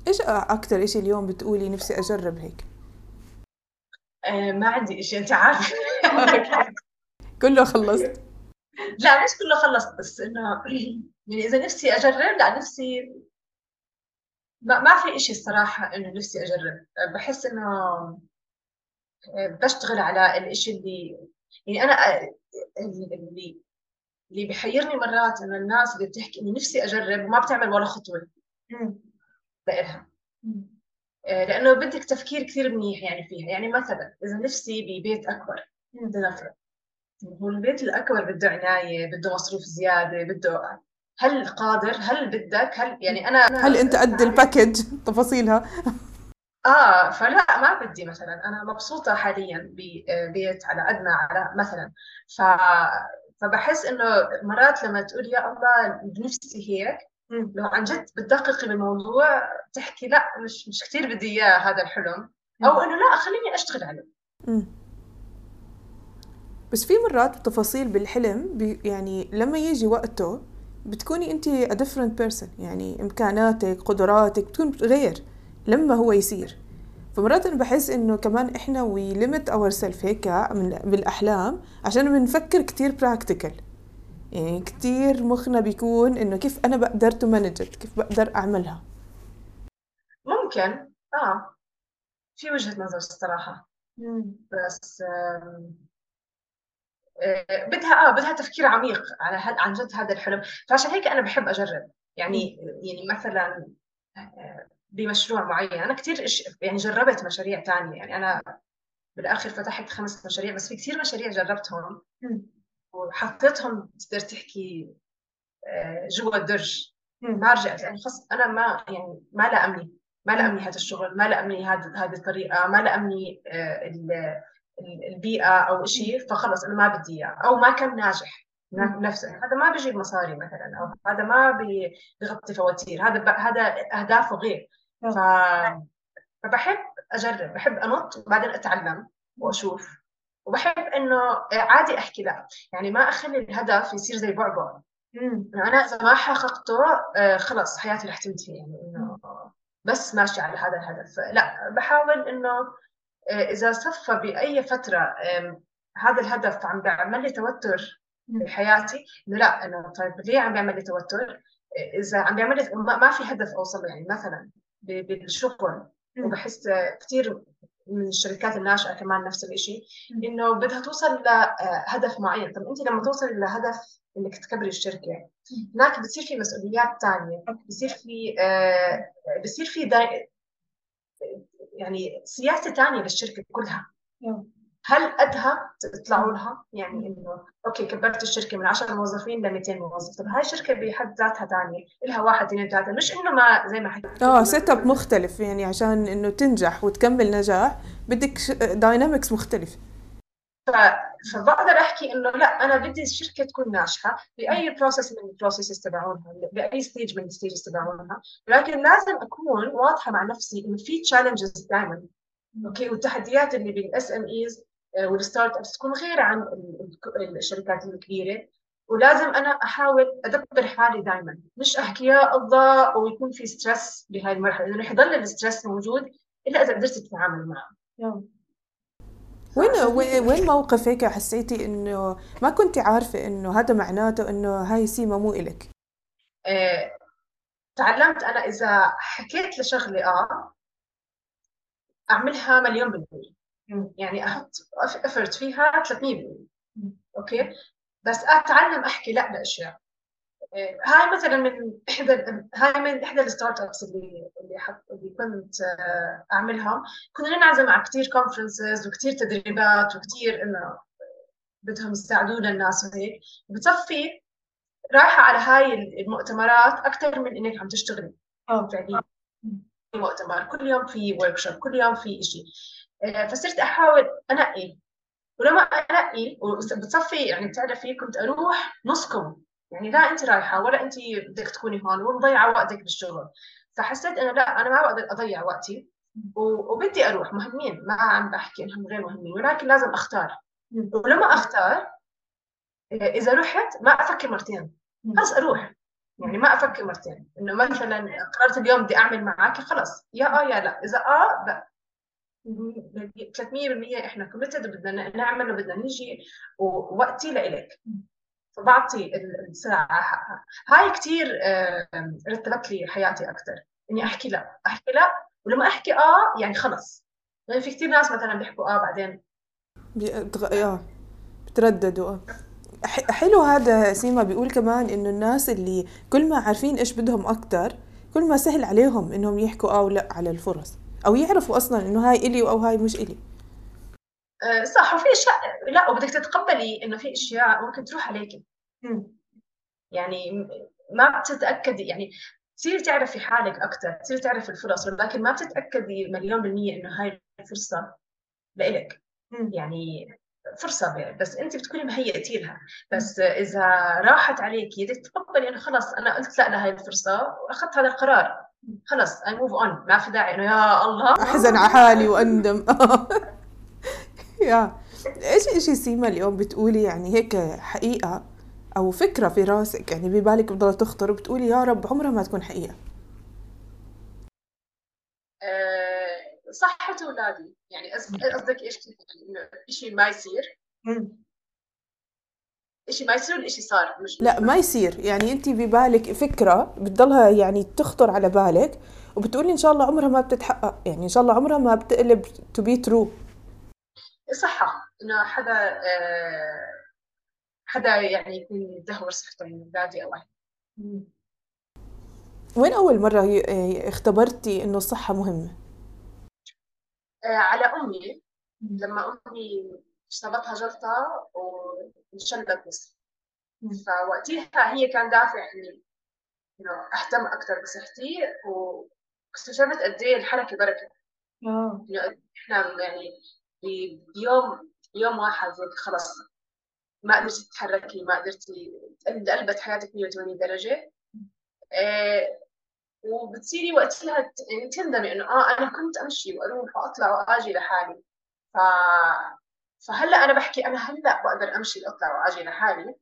إيش أكثر شيء اليوم بتقولي نفسي أجرب هيك؟ آه ما عندي شيء أنت عارفة. كله خلصت لا مش كله خلصت بس إنه يعني إذا نفسي أجرب لا نفسي ما, ما في إشي الصراحة إنه نفسي أجرب. بحس إنه آه، بشتغل على الإشي اللي يعني أنا آه، اللي اللي بحيرني مرات إنه الناس اللي بتحكي إني نفسي أجرب وما بتعمل ولا خطوة. لإلها آه، لأنه بدك تفكير كثير منيح يعني فيها. يعني مثلا إذا نفسي ببيت أكبر لنفرض هو البيت الأكبر بده عناية بده مصروف زيادة بده هل قادر؟ هل بدك؟ هل يعني أنا هل أنت قد الباكج؟ تفاصيلها. آه فلا ما بدي مثلا. أنا مبسوطة حاليا ببيت على قدنا على مثلا. ف فبحس إنه مرات لما تقول يا الله نفسي هيك لو عن جد بتدققي بالموضوع تحكي لا مش مش كثير بدي إياه هذا الحلم. أو إنه لا خليني أشتغل عليه. بس في مرات تفاصيل بالحلم بي يعني لما يجي وقته بتكوني أنت a different person. يعني إمكاناتك قدراتك بتكون غير لما هو يصير. فمرات أنا بحس إنه كمان إحنا we limit ourself هيك من بالأحلام عشان بنفكر كتير practical يعني كتير مخنا بيكون إنه كيف أنا بقدر to كيف بقدر أعملها. ممكن. آه. في وجهة نظر الصراحة. بس آه، بدها آه بدها تفكير عميق على هل عن جد هذا الحلم. فعشان هيك أنا بحب أجرب. يعني يعني مثلا آه، بمشروع معين. أنا كثير يعني جربت مشاريع ثانية يعني أنا بالآخر فتحت خمس مشاريع بس في كثير مشاريع جربتهم. وحطيتهم تقدر تحكي آه، جوا الدرج. ما رجعت يعني خص أنا ما يعني ما لأمني ما لأمني هذا الشغل ما لأمني هذه هذه الطريقة ما لأمني البيئة أو شيء فخلص أنا ما بدي إياه. أو ما كان ناجح. نفسه. هذا ما بيجيب مصاري مثلا أو هذا ما بيغطي فواتير. هذا هذا أهدافه غير. ف... فبحب أجرب. بحب أنط وبعدين أتعلم وأشوف. وبحب إنه عادي أحكي لا. يعني ما أخلي الهدف يصير زي بعبع أنا إذا ما حققته آه، خلص حياتي رح تنتهي يعني إنه بس ماشي على هذا الهدف. لا بحاول إنه آه، إذا صفى بأي فترة هذا الهدف عم بيعمل لي توتر بحياتي إنه لا إنه طيب ليه عم بيعمل لي توتر؟ إذا عم بيعمل لي ما في هدف أوصل يعني مثلا بالشغل وبحس كثير من الشركات الناشئة كمان نفس الشيء إنه بدها توصل لهدف معين. طب أنت لما توصلي لهدف إنك تكبري الشركة هناك بتصير في مسؤوليات ثانية بصير في آه بصير في يعني سياسة ثانية للشركة كلها. هل قدها تطلعوا لها؟ يعني إنه okay كبرت الشركة من 10 موظفين ل 200 موظف. طب هاي الشركة بحد ذاتها ثانية لها واحد اثنين ثلاثة مش إنه ما زي ما حكيت. آه setup مختلف يعني عشان إنه تنجح وتكمل نجاح بدك dynamics مختلف. ف... فبقدر أحكي إنه لا أنا بدي الشركة تكون ناجحة بأي process من ال processes تبعونها بأي stage من ال stages تبعونها. ولكن لازم أكون واضحة مع نفسي إنه في challenges دائما okay والتحديات اللي بال SMEs وال startups تكون غير عن الشركات الكبيرة. ولازم أنا أحاول أدبر حالي دائما مش أحكي يا الله ويكون في stress بهاي المرحلة لأنه رح يضل ال stress موجود إلا إذا قدرت تتعامل معه. وين وين موقف هيك حسيتي إنه ما كنت عارفة إنه هذا معناته إنه هاي سيما مو إلك. آه، تعلمت أنا إذا حكيت لشغلة آه أعملها مليون بالمية. يعني أحط افرت فيها 300% أوكي؟ بس أتعلم أحكي لا لاشياء آه، هاي مثلا من إحدى هاي من إحدى ال startups اللي اللي حط اللي كنت آه، أعملها. كنا ننعزم على كثير conferences وكثير تدريبات وكثير إنه بدهم يساعدونا الناس وهيك. بتصفي رايحة على هاي المؤتمرات أكثر من إنك عم تشتغلي. آه فعليا. مؤتمر كل يوم في workshop كل يوم في شيء فصرت أحاول أنقي. ولما أنقي وبتصفي يعني بتعرفي كنت أروح نصكم. يعني لا انت رايحة ولا انت بدك تكوني هون ومضيعه وقتك بالشغل. فحسيت إنه لا أنا ما بقدر أضيع وقتي. وبدي أروح. مهمين. ما عم بحكي إنهم غير مهمين ولكن لازم أختار. ولما أختار إذا رحت ما أفكر مرتين. بس أروح. يعني ما أفكر مرتين. إنه مثلا قررت اليوم بدي أعمل معك خلص. يا آه يا لا. إذا آه 300% إحنا كوميتد بدنا نعمل وبدنا نيجي ووقتي لإلك. فبعطي الساعة. حقها هاي كثير رتبت لي حياتي أكثر إني أحكي لا. أحكي لا. ولما أحكي آه يعني خلص. يعني في كثير ناس مثلا بيحكوا آه بعدين. بتغ... بترددوا. آه. حلو هذا سيما بيقول كمان إنه الناس اللي كل ما عارفين إيش بدهم أكثر كل ما سهل عليهم إنهم يحكوا آه ولا على الفرص. أو يعرفوا أصلا إنه هاي إلي أو هاي مش إلي. أه صح وفي أشياء لا وبدك تتقبلي إنه في أشياء ممكن تروح عليك. يعني ما بتتأكدي يعني تصير تعرفي حالك أكثر تصير تعرفي الفرص ولكن ما بتتأكدي مليون بالمية إنه هاي الفرصة لإلك. يعني فرصة بس أنت بتكوني مهيئتي لها. بس إذا راحت عليكي بدك تتقبلي إنه خلص أنا قلت لا لهي الفرصة وأخذت هذا القرار. خلص اي موف اون ما في داعي إنه يا الله. أحزن على حالي وأندم. يا. إيش اشي سيما اليوم بتقولي يعني هيك حقيقة أو فكرة في راسك؟ يعني ببالك بضل تخطر وبتقولي يا رب عمرها ما تكون حقيقة. أه صحة أولادي. يعني قصدك إيش إنه شيء ما يصير؟ شيء ما يصير ولا شيء صار مش لا ما يصير. يعني أنت ببالك فكرة بتضلها يعني تخطر على بالك وبتقولي إن شاء الله عمرها ما بتتحقق. يعني إن شاء الله عمرها ما بتقلب to be true صحة. إنه حدا آه حدا يعني يكون يدهور صحته من اولادي أو أهلي وين أول مرة اختبرتي إنه الصحة مهمة؟ آه على أمي. لما أمي إجتها جلطة وانشلت بس. فوقتها هي كان دافع إني انه أهتم أكثر بصحتي واكتشفت قد إيه الحركة بركة. آه. إحنا يعني بيوم يوم واحد هيك خلص. ما قدرتي تتحركي ما قدرتي قلبت حياتك 180 درجة. إيه وبتصيري وقتها يعني تندمي إنه آه أنا كنت أمشي وأروح وأطلع وآجي لحالي. ف فهلأ أنا بحكي أنا هلأ بقدر أمشي واطلع وأجي لحالي.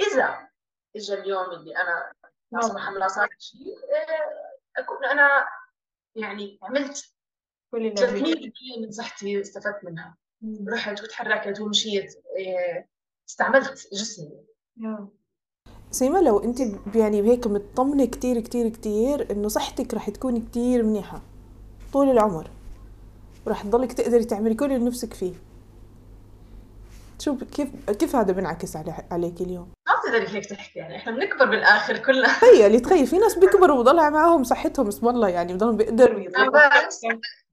إذا اجى اليوم اللي أنا لا سمح الله صار شيء إيه، أكون أنا يعني عملت كل 300% من صحتي استفدت منها. رحت وتحركت ومشيت إيه، استعملت جسمي. سيما لو أنت يعني هيك مطمنة كتير كتير كتير إنه صحتك رح تكون كتير منيحة طول العمر. ورح تضلك تقدري تعملي كل اللي نفسك فيه. شو كيف كيف هذا بنعكس على عليك اليوم؟ ما بتقدري هيك تحكي يعني إحنا بنكبر بالآخر كلنا. تخيلي تخيل في ناس بيكبروا وبضلها معاهم صحتهم اسم الله يعني بضلهم بيقدروا بس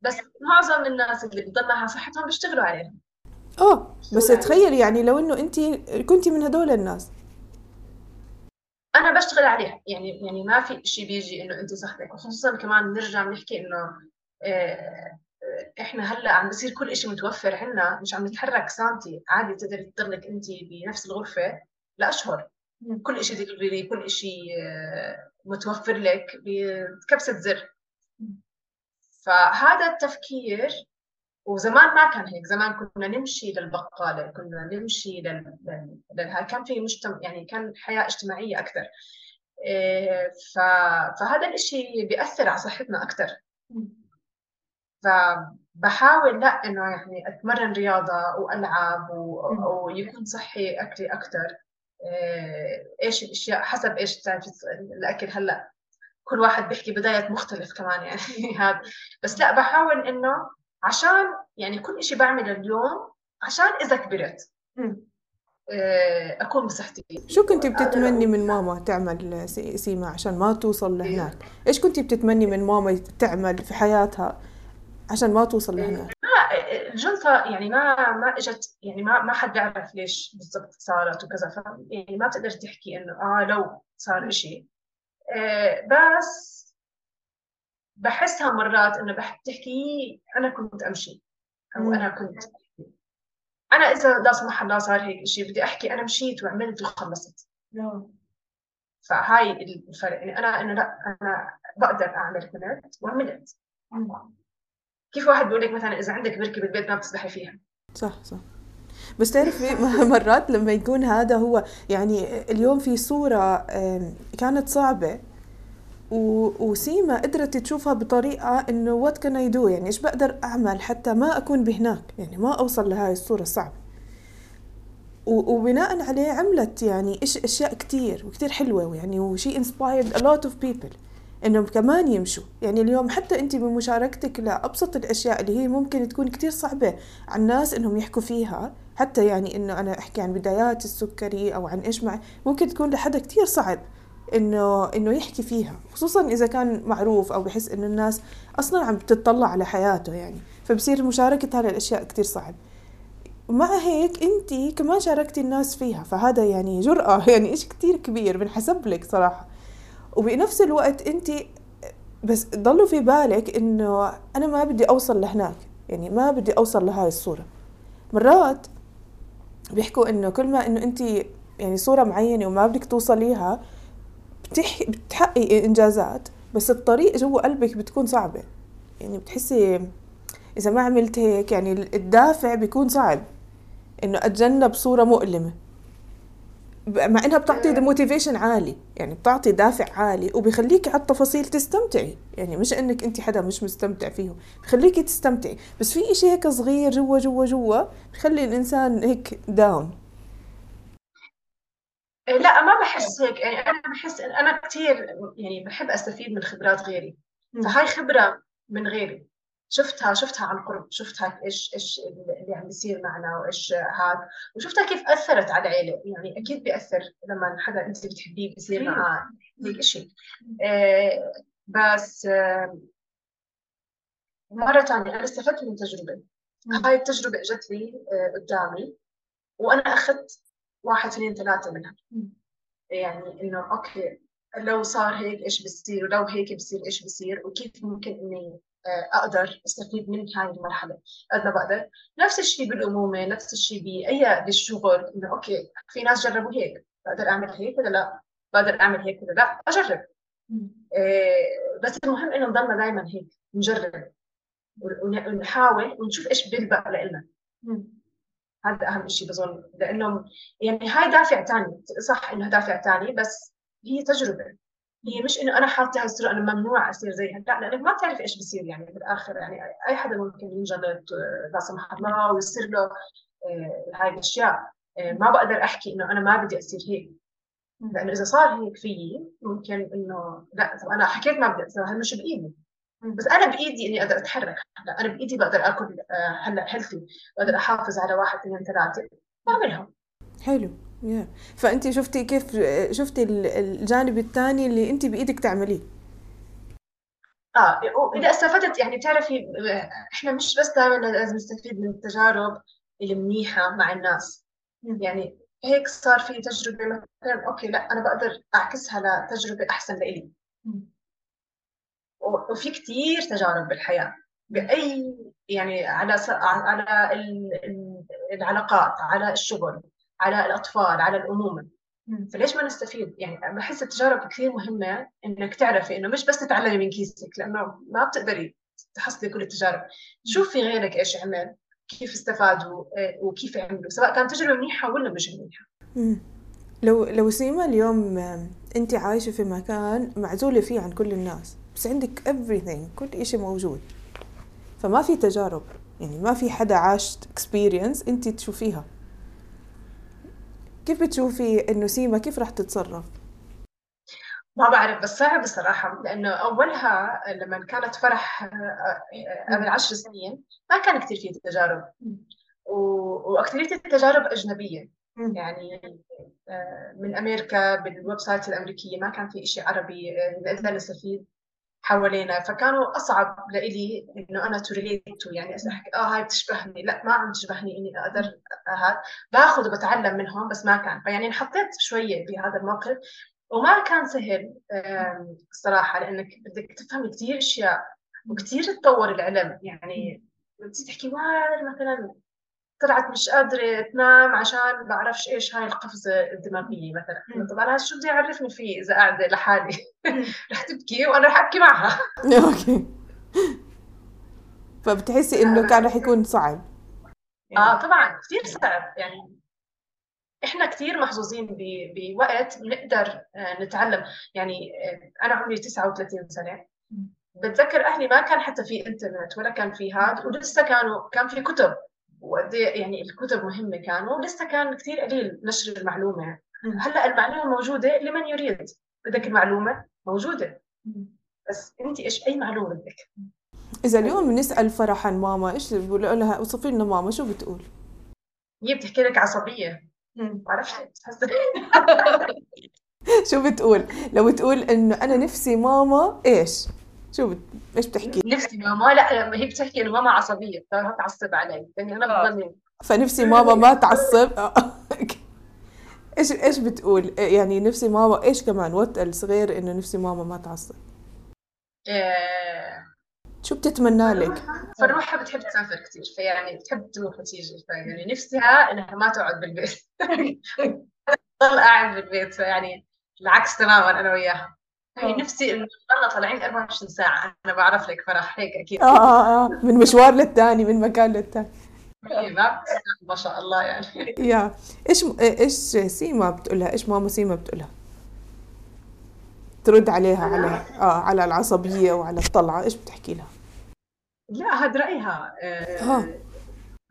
بس معظم الناس اللي بضل معها صحتهم بيشتغلوا عليها. آه بس تخيلي يعني لو إنه انت كنتي من هدول الناس. أنا بشتغل عليها يعني يعني ما في شيء بيجي إنه انت صحتك وخصوصا كمان نرجع بنحكي إنه آه، إحنا هلأ عم بصير كل شيء متوفر عندنا مش عم نتحرك سنتي عادي تقدري تضلك انت بنفس الغرفة لأشهر. كل شيء دليفري كل شيء آه، متوفر لك بكبسة زر. فهذا التفكير وزمان ما كان هيك. زمان كنا نمشي للبقالة كنا نمشي لل... لل... كان في مجتمع يعني كان حياة اجتماعية أكثر. إيه ف... فهذا الشيء بيأثر على صحتنا أكثر. فبحاول لا إنه يعني أتمرن رياضة وألعب و... ويكون صحي أكلي أكثر إيه إيش الأشياء حسب إيش بتعرفي الأكل. هلأ كل واحد بيحكي بداية مختلف كمان يعني هذا. بس لا بحاول إنه عشان يعني كل شيء بعمله اليوم عشان إذا كبرت. آه، أكون بصحتي شو كنت بتتمني من ماما تعمل سيما عشان ما توصل لهناك؟ إيش كنت بتتمني من ماما تعمل في حياتها عشان ما توصل لهناك ما الجلطة يعني ما ما إجت يعني ما ما حد بيعرف ليش بالضبط صارت وكذا. ف يعني ما بتقدر تحكي إنه آه لو صار شيء آه بس بحسها مرات إنه بتحكي أنا كنت أمشي. أو أنا كنت أنا إذا لا سمح الله صار هيك شيء بدي أحكي أنا مشيت وعملت وخلصت. فهاي الفرق. يعني أنا إنه لا أنا بقدر أعمل كنت وعملت. كيف واحد بيقول لك مثلا إذا عندك بركة بالبيت ما بتسبحي فيها؟ صح صح. بس تعرفي مرات لما يكون هذا هو يعني اليوم في صورة كانت صعبة وسيما قدرت تشوفها بطريقة إنه what can I do يعني إيش بقدر أعمل حتى ما أكون بهناك؟ يعني ما أوصل لهاي الصورة الصعبة. وبناء عليه عملت يعني إيش أشياء كتير وكتير حلوة يعني وشي inspired a lot of people. إنهم كمان يمشوا. يعني اليوم حتى أنت بمشاركتك لأبسط الأشياء اللي هي ممكن تكون كتير صعبة على الناس إنهم يحكوا فيها حتى يعني إنه أنا أحكي عن بدايات السكري أو عن إيش مع ممكن تكون لحدا كتير صعب إنه إنه يحكي فيها خصوصا إذا كان معروف أو بحس إنه الناس أصلا عم بتطلع على حياته يعني. فبصير مشاركة هاي الأشياء كتير صعب. ومع هيك أنت كمان شاركتي الناس فيها فهذا يعني جرأة يعني إشي كتير كبير بنحسب لك صراحة. وبنفس الوقت انت بس ضلوا في بالك انه أنا ما بدي أوصل لهناك يعني ما بدي أوصل لهاي الصورة. مرات بيحكوا إنه كل ما إنه انت يعني صورة معينة وما بدك توصليها بتح... بتحققي إنجازات بس الطريق جوا قلبك بتكون صعبة. يعني بتحسي إذا ما عملت هيك يعني الدافع بيكون صعب إنه أتجنب صورة مؤلمة. مع إنها بتعطي motivation عالي يعني بتعطي دافع عالي وبيخليكي على التفاصيل تستمتعي. يعني مش إنك انت حدا مش مستمتع فيه بخليكي تستمتعي. بس في إشي هيك صغير جوا جوا جوا بخلي الإنسان هيك down لا ما بحس هيك. يعني أنا بحس إن أنا كثير يعني بحب أستفيد من خبرات غيري. فهاي خبرة من غيري. شفتها شفتها عن قرب شفتها إيش إيش اللي عم بيصير معنا وإيش هاد وشفتها كيف أثرت على العيلة. يعني أكيد بيأثر لما حدا أنت بتحبيه بيصير معاه هيك شيء آه بس آه مرة ثانية أنا استفدت من تجربة. هاي التجربة إجت لي آه قدامي وأنا أخذت واحد اثنين ثلاثة منها. يعني إنه okay لو صار هيك إيش بصير ولو هيك بصير إيش بصير وكيف ممكن إني أقدر أستفيد من هاي المرحلة قد ما بقدر. نفس الشيء بالأمومة نفس الشيء بال بالشغل إنه okay في ناس جربوا هيك بقدر أعمل هيك ولا لا؟ بقدر أعمل هيك ولا لا؟ أجرب. إيه بس المهم إنه نضلنا دائما هيك نجرب ونحاول ونشوف إيش بيلبق لنا هذا أهم شيء بظن لأنه يعني هاي دافع ثاني صح إنه دافع ثاني بس هي تجربة. هي مش إنه أنا حاطة هالصوره أنا ممنوع أصير زيها. لا لانك ما بتعرف إيش بصير يعني بالآخر. يعني أي حدا ممكن ينجلط آه، لا سمح الله ويصير له آه، هاي الأشياء. آه، ما بقدر أحكي إنه أنا ما بدي أصير هيك. لأنه إذا صار هيك فيي ممكن إنه لا طب أنا حكيت ما بدي اصير هذا مش بإيدي؟ بس أنا بإيدي إني أقدر أتحرك. هلا أنا بإيدي بقدر آكل هلأ healthy بقدر أحافظ على واحد اثنين ثلاثة. بعملها حلو. Yeah. فأنت شفتي كيف شفتي الجانب الثاني اللي أنت بإيدك تعمليه؟ آه واذا استفدت يعني بتعرفي إحنا مش بس دائما لازم نستفيد من التجارب المنيحه مع الناس. يعني هيك صار في تجربة مثلا okay لا أنا بقدر أعكسها لتجربة أحسن لإلي. وفي كثير تجارب بالحياة. بأي يعني على على العلاقات على الشغل. على الأطفال على الأمومة. فليش ما نستفيد؟ يعني بحس التجارب كثير مهمة إنك تعرفي إنه مش بس تتعلمي من كيسك لأنه ما بتقدري تحصلي كل التجارب. شوفي غيرك إيش عمل كيف استفادوا آه، وكيف عملوا سواء كانت تجربة منيحة ولا مش منيحة. لو لو سيما اليوم انت عايشة في مكان معزولة فيه عن كل الناس بس عندك everything كل شيء موجود. فما في تجارب يعني ما في حدا عاش اكسبيرينس انت تشوفيها. كيف بتشوفي إنه سيما كيف رح تتصرف؟ ما بعرف بس صعب الصراحة لأنه أولها لما كانت فرح آه، آه، قبل عشر سنين ما كان كثير في تجارب. وأكثرية التجارب أجنبية. يعني آه، من أمريكا بال website الأمريكية ما كان في شيء عربي نقدر نستفيد حوالينا. فكانوا أصعب لإلي إنه أنا to relate يعني احكي آه هاي بتشبهني. لا ما عم تشبهني إني أقدر هذا. باخذ وبتعلم منهم بس ما كان. فيعني انحطيت شوية بهذا الموقف وما كان سهل الصراحة لأنك بدك تفهم كثير أشياء وكثير تطور العلم. يعني بتصير تحكي wow مثلا طلعت مش قادرة تنام عشان بعرفش إيش هاي القفزة الدماغية مثلا. طبعا هذا شو بدي يعرفني فيه إذا قاعدة لحالي؟ رح تبكي وأنا رح أبكي معها. okay. فبتحسي إنه كان رح يكون صعب. آه طبعا. كثير صعب. يعني إحنا كثير محظوظين بوقت بنقدر آه، نتعلم. يعني آه، أنا عمري 39 سنة. بتذكر أهلي ما كان حتى في إنترنت ولا كان في هذا ولسه كانوا كان في كتب. وقد يعني الكتب مهمة كانوا لسه كان كثير قليل نشر المعلومة. هلأ المعلومة موجودة لمن يريد. بدك المعلومة موجودة. بس انت إيش أي معلومة بدك؟ إذا اليوم بنسأل فرح عن ماما إيش بقول لها؟ أوصفي لنا ماما شو بتقول؟ هي بتحكي لك عصبية. بعرفش شو بتقول؟ لو تقول إنه أنا نفسي ماما إيش؟ شو بت... إيش بتحكي؟ نفسي ماما لا هي بتحكي انه ماما عصبيه تعصب علي يعني أنا آه. بضلني. فنفسي ماما ما تعصب. إيش إيش بتقول؟ يعني نفسي ماما إيش كمان؟ وات الصغير إنه نفسي ماما ما تعصب؟ آه، شو بتتمنى لك؟ فروحها بتحب تسافر كثير فيعني بتحب تروح وتيجي. فيعني نفسها إنها ما تقعد بالبيت. تضل قاعد بالبيت فيعني العكس تماما أنا وياها. هي نفسي إنه نضلنا طالعين 24 ساعة. أنا بعرف لك فرح هيك أكيد. آه آه آه. من مشوار للثاني من مكان للثاني ما ما شاء الله يعني. يا. إيش إيش سيما بتقولها؟ إيش ماما سيما بتقولها؟ ترد عليها على آه على العصبية وعلى الطلعة. إيش بتحكي لها؟ لا هذا رأيها. آه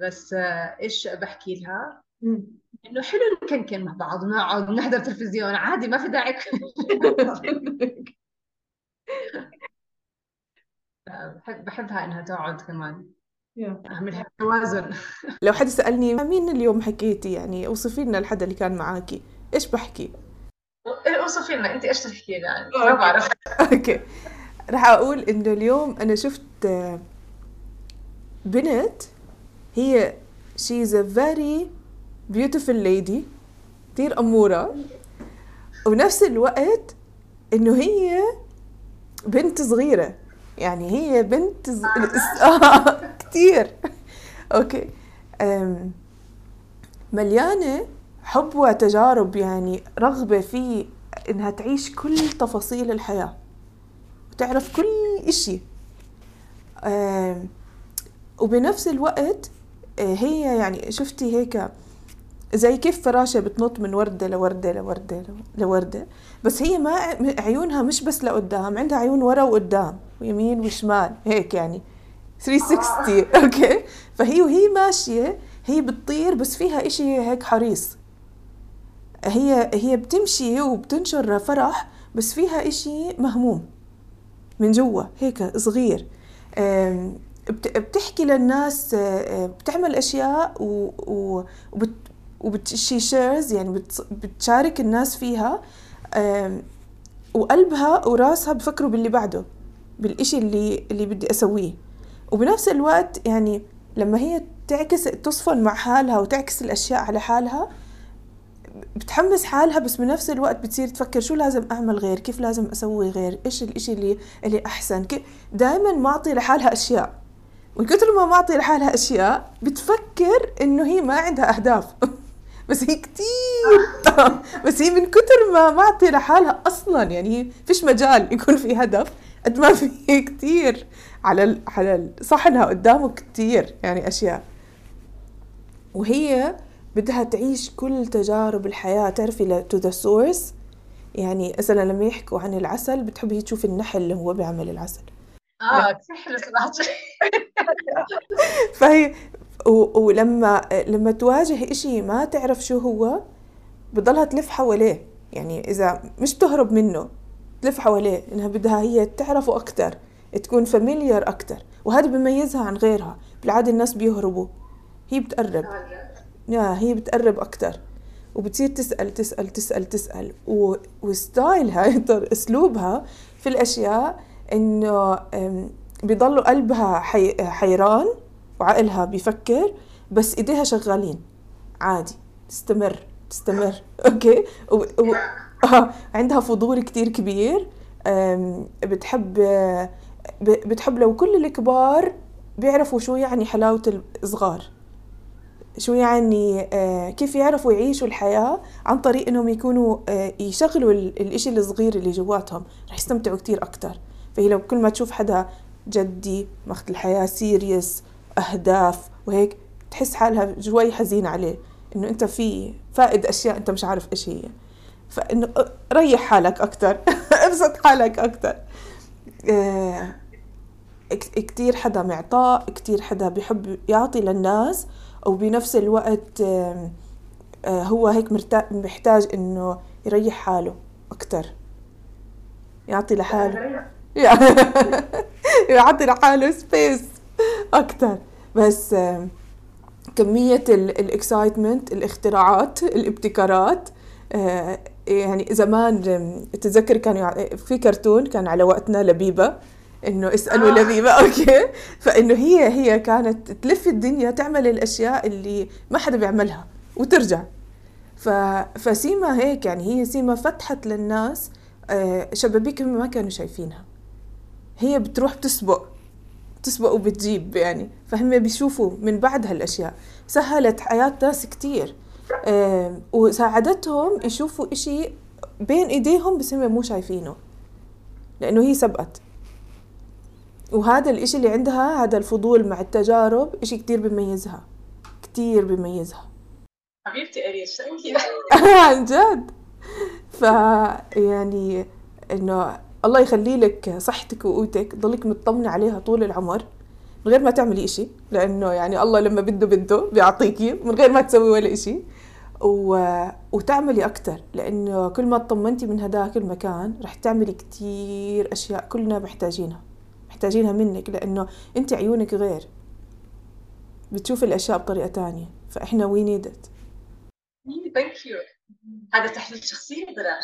بس آه إيش بحكي لها؟ إنه حلو نكنكن مع بعض ونقعد ونحضر تلفزيون عادي ما في داعي بحب بحبها إنها تقعد كمان. اعملها توازن. لو حد سألني مين اليوم حكيتي؟ يعني أوصفي لنا الحدا اللي كان معاكي. إيش بحكي؟ أوصفي لنا أنت إيش تحكي لنا ما بعرف. أوكي. راح أقول إنه اليوم أنا شفت بنت هي she's a very beautiful lady. كتير أمورة. وبنفس الوقت إنه هي بنت صغيرة. يعني هي بنت ز... آه كتير. أوكي. أم مليانة حب وتجارب. يعني رغبة في إنها تعيش كل تفاصيل الحياة. وتعرف كل إشي. وبنفس الوقت آه، هي يعني شفتي هيك زي كيف فراشة بتنط من وردة لوردة لوردة لوردة. بس هي ما عيونها مش بس لقدام عندها عيون ورا وقدام ويمين وشمال هيك يعني 360 أوكي؟ فهي وهي ماشية هي بتطير بس فيها إشي هيك حريص. هي هي بتمشي وبتنشر فرح بس فيها إشي مهموم من جوا هيك صغير. بتحكي للناس آه، آه، بتعمل أشياء وبت وبتشي شيرز يعني بتشارك الناس فيها وقلبها وراسها بفكروا باللي بعده بالإشي اللي اللي بدي أسويه. وبنفس الوقت يعني لما هي تعكس تصفن مع حالها وتعكس الأشياء على حالها بتحمس حالها بس بنفس الوقت بتصير تفكر شو لازم أعمل غير كيف لازم أسوي غير إيش الإشي اللي اللي كيف دائما معطي لحالها أشياء. من كثر ما معطي لحالها أشياء بتفكر إنه هي ما عندها أهداف. بس هي كتير. بس هي من كثر ما معطي لحالها أصلا يعني فيش مجال يكون في هدف قد ما في كتير. على على صحنها قدامه كتير يعني أشياء. وهي بدها تعيش كل تجارب الحياة. تعرفي to the source يعني مثلا لما يحكوا عن العسل بتحبي تشوفي النحل اللي هو بيعمل العسل. آه كثير حلو صراحة فهي ولما لما تواجه إشي ما تعرف شو هو بضلها تلف حواليه. يعني إذا مش تهرب منه تلف حواليه. إنها بدها هي تعرفه أكتر تكون familiar أكتر. وهذا بيميزها عن غيرها. بالعادة الناس بيهربوا. هي بتقرب. يا هي بتقرب أكتر. وبتصير تسأل تسأل تسأل تسأل. و... وستايلها أسلوبها في الأشياء إنه بيضلوا قلبها حي... حيران. وعقلها بيفكر بس إيديها شغالين. عادي. تستمر. تستمر. أوكي؟ و... و... آه. عندها فضول كتير كبير. بتحب بتحب لو كل الكبار بيعرفوا شو يعني حلاوة الصغار. شو يعني آه كيف يعرفوا يعيشوا الحياة عن طريق إنهم يكونوا آه يشغلوا الإشي الصغير اللي جواتهم. رح يستمتعوا كتير أكتر. فهي لو كل ما تشوف حدا جدي ماخذ الحياة سيريس أهداف وهيك تحس حالها شوي حزينة عليه إنه أنت في فائد أشياء أنت مش عارف إيش هي. فإنه ريح حالك أكتر أبسط حالك أكتر. آه كتير حدا معطاء كتير حدا بيحب يعطي للناس وبنفس الوقت آه هو هيك محتاج إنه يريح حاله أكتر. يعطي لحاله. يعطي لحاله سبيس أكتر. بس كمية ال excitement الإختراعات الابتكارات آه، يعني زمان تتذكر كان في كرتون كان على وقتنا لبيبة إنه اسألوا آه. لبيبة okay؟ فإنه هي هي كانت تلف الدنيا تعمل الأشياء اللي ما حدا بيعملها وترجع. ف... فسيما هيك يعني هي سيما فتحت للناس آه، شبابيك هم ما كانوا شايفينها. هي بتروح بتسبق. بتسبق وبتجيب يعني. فهم بيشوفوا من بعد هالأشياء. سهلت حياة ناس كتير. وساعدتهم يشوفوا إشي بين إيديهم بس هم مو شايفينه. لأنه هي سبقت. وهذا الإشي اللي عندها هذا الفضول مع التجارب إشي كتير بيميزها. كتير بيميزها. حبيبتي أريش عن جد. ف يعني إنه الله يخلي لك صحتك وقوتك ضلك مطمنة عليها طول العمر من غير ما تعملي إشي لأنه يعني الله لما بده بده بيعطيكي من غير ما تسوي ولا إشي. و... وتعملي أكتر لأنه كل ما اطمنتي من هداك المكان رح تعملي كتير أشياء كلنا محتاجينها محتاجينها منك لأنه أنت عيونك غير. بتشوفي الأشياء بطريقة تانية فإحنا وي نيد ات thank you هذا تحليل شخصية ولا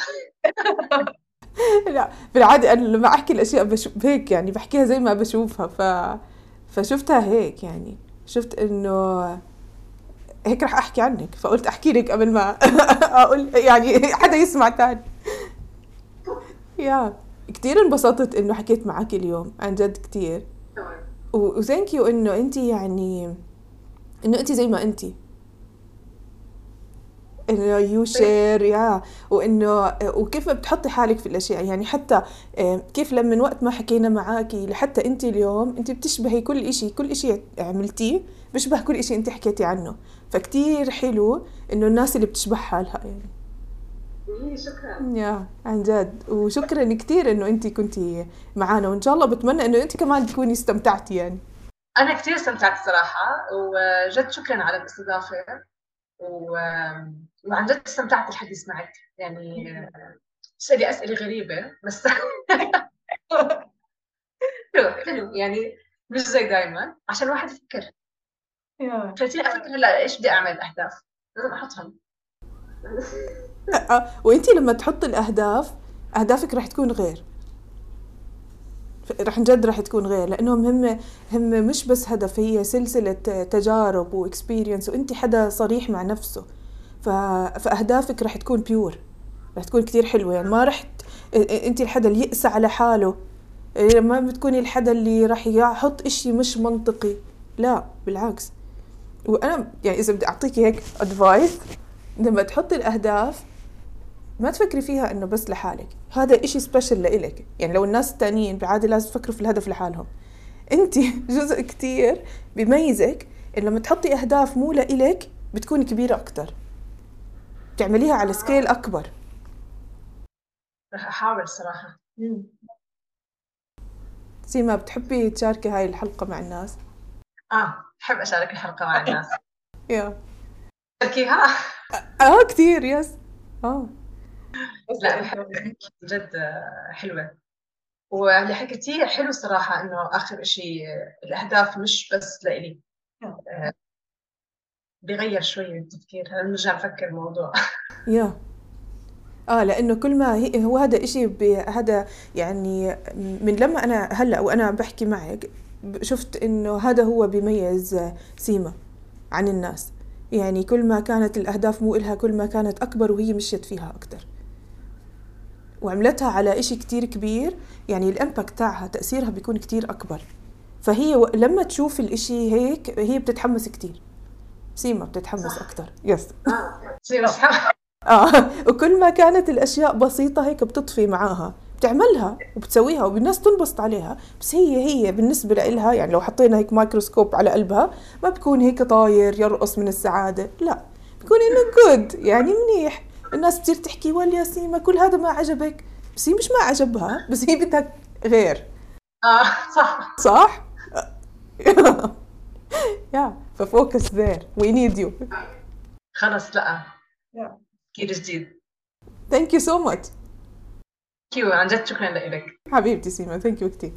لا بالعادة أنا لما أحكي الأشياء بش... هيك يعني بحكيها زي ما بشوفها ف... فشفتها هيك يعني. شفت إنه هيك رح أحكي عنك فقلت أحكي لك قبل ما أقول يعني حدا يسمع تاني. يا كثير انبسطت إنه حكيت معك اليوم عن جد كثير و thank you إنه انت يعني إنه انت زي ما انت. إنه you share yeah. وإنه وكيف بتحطي حالك في الأشياء. يعني حتى آه، كيف لما وقت ما حكينا معاكي لحتى انت اليوم انت بتشبهي كل إشي كل إشي عملتيه بيشبه كل إشي انت حكيتي عنه. فكتير حلو إنه الناس اللي بتشبه حالها يعني. إيه، شكرا. yeah عن جد. وشكرا كثير إنه انت كنتي معنا وإن شاء الله بتمنى إنه انت كمان تكوني استمتعتي يعني. أنا كثير استمتعت صراحة وجد شكرا على الاستضافة. و... وعن جد استمتعت بالحديث معك. يعني تسألي أسئلة غريبة بس حلو حلو. يعني مش زي دائما عشان الواحد يفكر. خليتيني أفكر هلأ إيش بدي أعمل اهداف لازم أحطهم. آه، وانت لما تحطي الأهداف أهدافك رح تكون غير. رح جد رح تكون غير لأنهم هم هم مش بس هدف هي سلسلة تجارب و experience وانت حدا صريح مع نفسه. فأهدافك رح تكون pure رح تكون كتير حلوة. يعني ما رح انت الحدا اللي يأسى على حاله ما بتكوني الحدا اللي رح يحط إشي مش منطقي. لا بالعكس. وأنا يعني إذا بدي أعطيكي هيك advice لما تحطي الأهداف ما تفكري فيها إنه بس لحالك. هذا إشي special لإلك. يعني لو الناس التانيين بالعاده لازم يفكروا في الهدف لحالهم. انت جزء كتير بيميزك لما تحطي أهداف مو لإلك بتكون كبيرة أكتر. تعمليها على scale أكبر. رح احاول صراحة سيما بتحبي تشاركي هاي الحلقة مع الناس. آه بحب أشارك الحلقة مع الناس. يا. تركيها آه كثير يس آه. لا بحب جد حلوة. واللي حكيتيه حلو صراحة إنه آخر شيء الأهداف مش بس لإلي. آه، بغير شوي التفكير نرجع نفكر الموضوع يا. آه لأنه كل ما هي هو هذا إشي هذا يعني من لما أنا هلأ وأنا بحكي معك شفت إنه هذا هو بيميز سيما عن الناس. يعني كل ما كانت الأهداف مو إلها كل ما كانت أكبر وهي مشيت فيها أكثر وعملتها على إشي كتير كبير يعني ال impact تاعها تأثيرها بيكون كتير أكبر. فهي لما تشوف الإشي هيك هي بتتحمس كتير. سيما بتتحمس أكتر. yes تصير أصحاب آه وكل ما كانت الأشياء بسيطة هيك بتطفي معاها بتعملها وبتسويها والناس تنبسط عليها. بس هي هي بالنسبة لإلها يعني لو حطينا هيك مايكروسكوب على قلبها ما بكون هيك طاير يرقص من السعادة. لا بكون إنه good يعني منيح. الناس بتصير تحكي وال يا سيما كل هذا ما عجبك. بس هي مش ما عجبها بس هي بدها غير. آه صح. صح؟ yeah ف focus there we need you خلص لا. تفكير جديد. thank you so much thank you عن جد شكرا لك. حبيبتي سيما. thank you كثير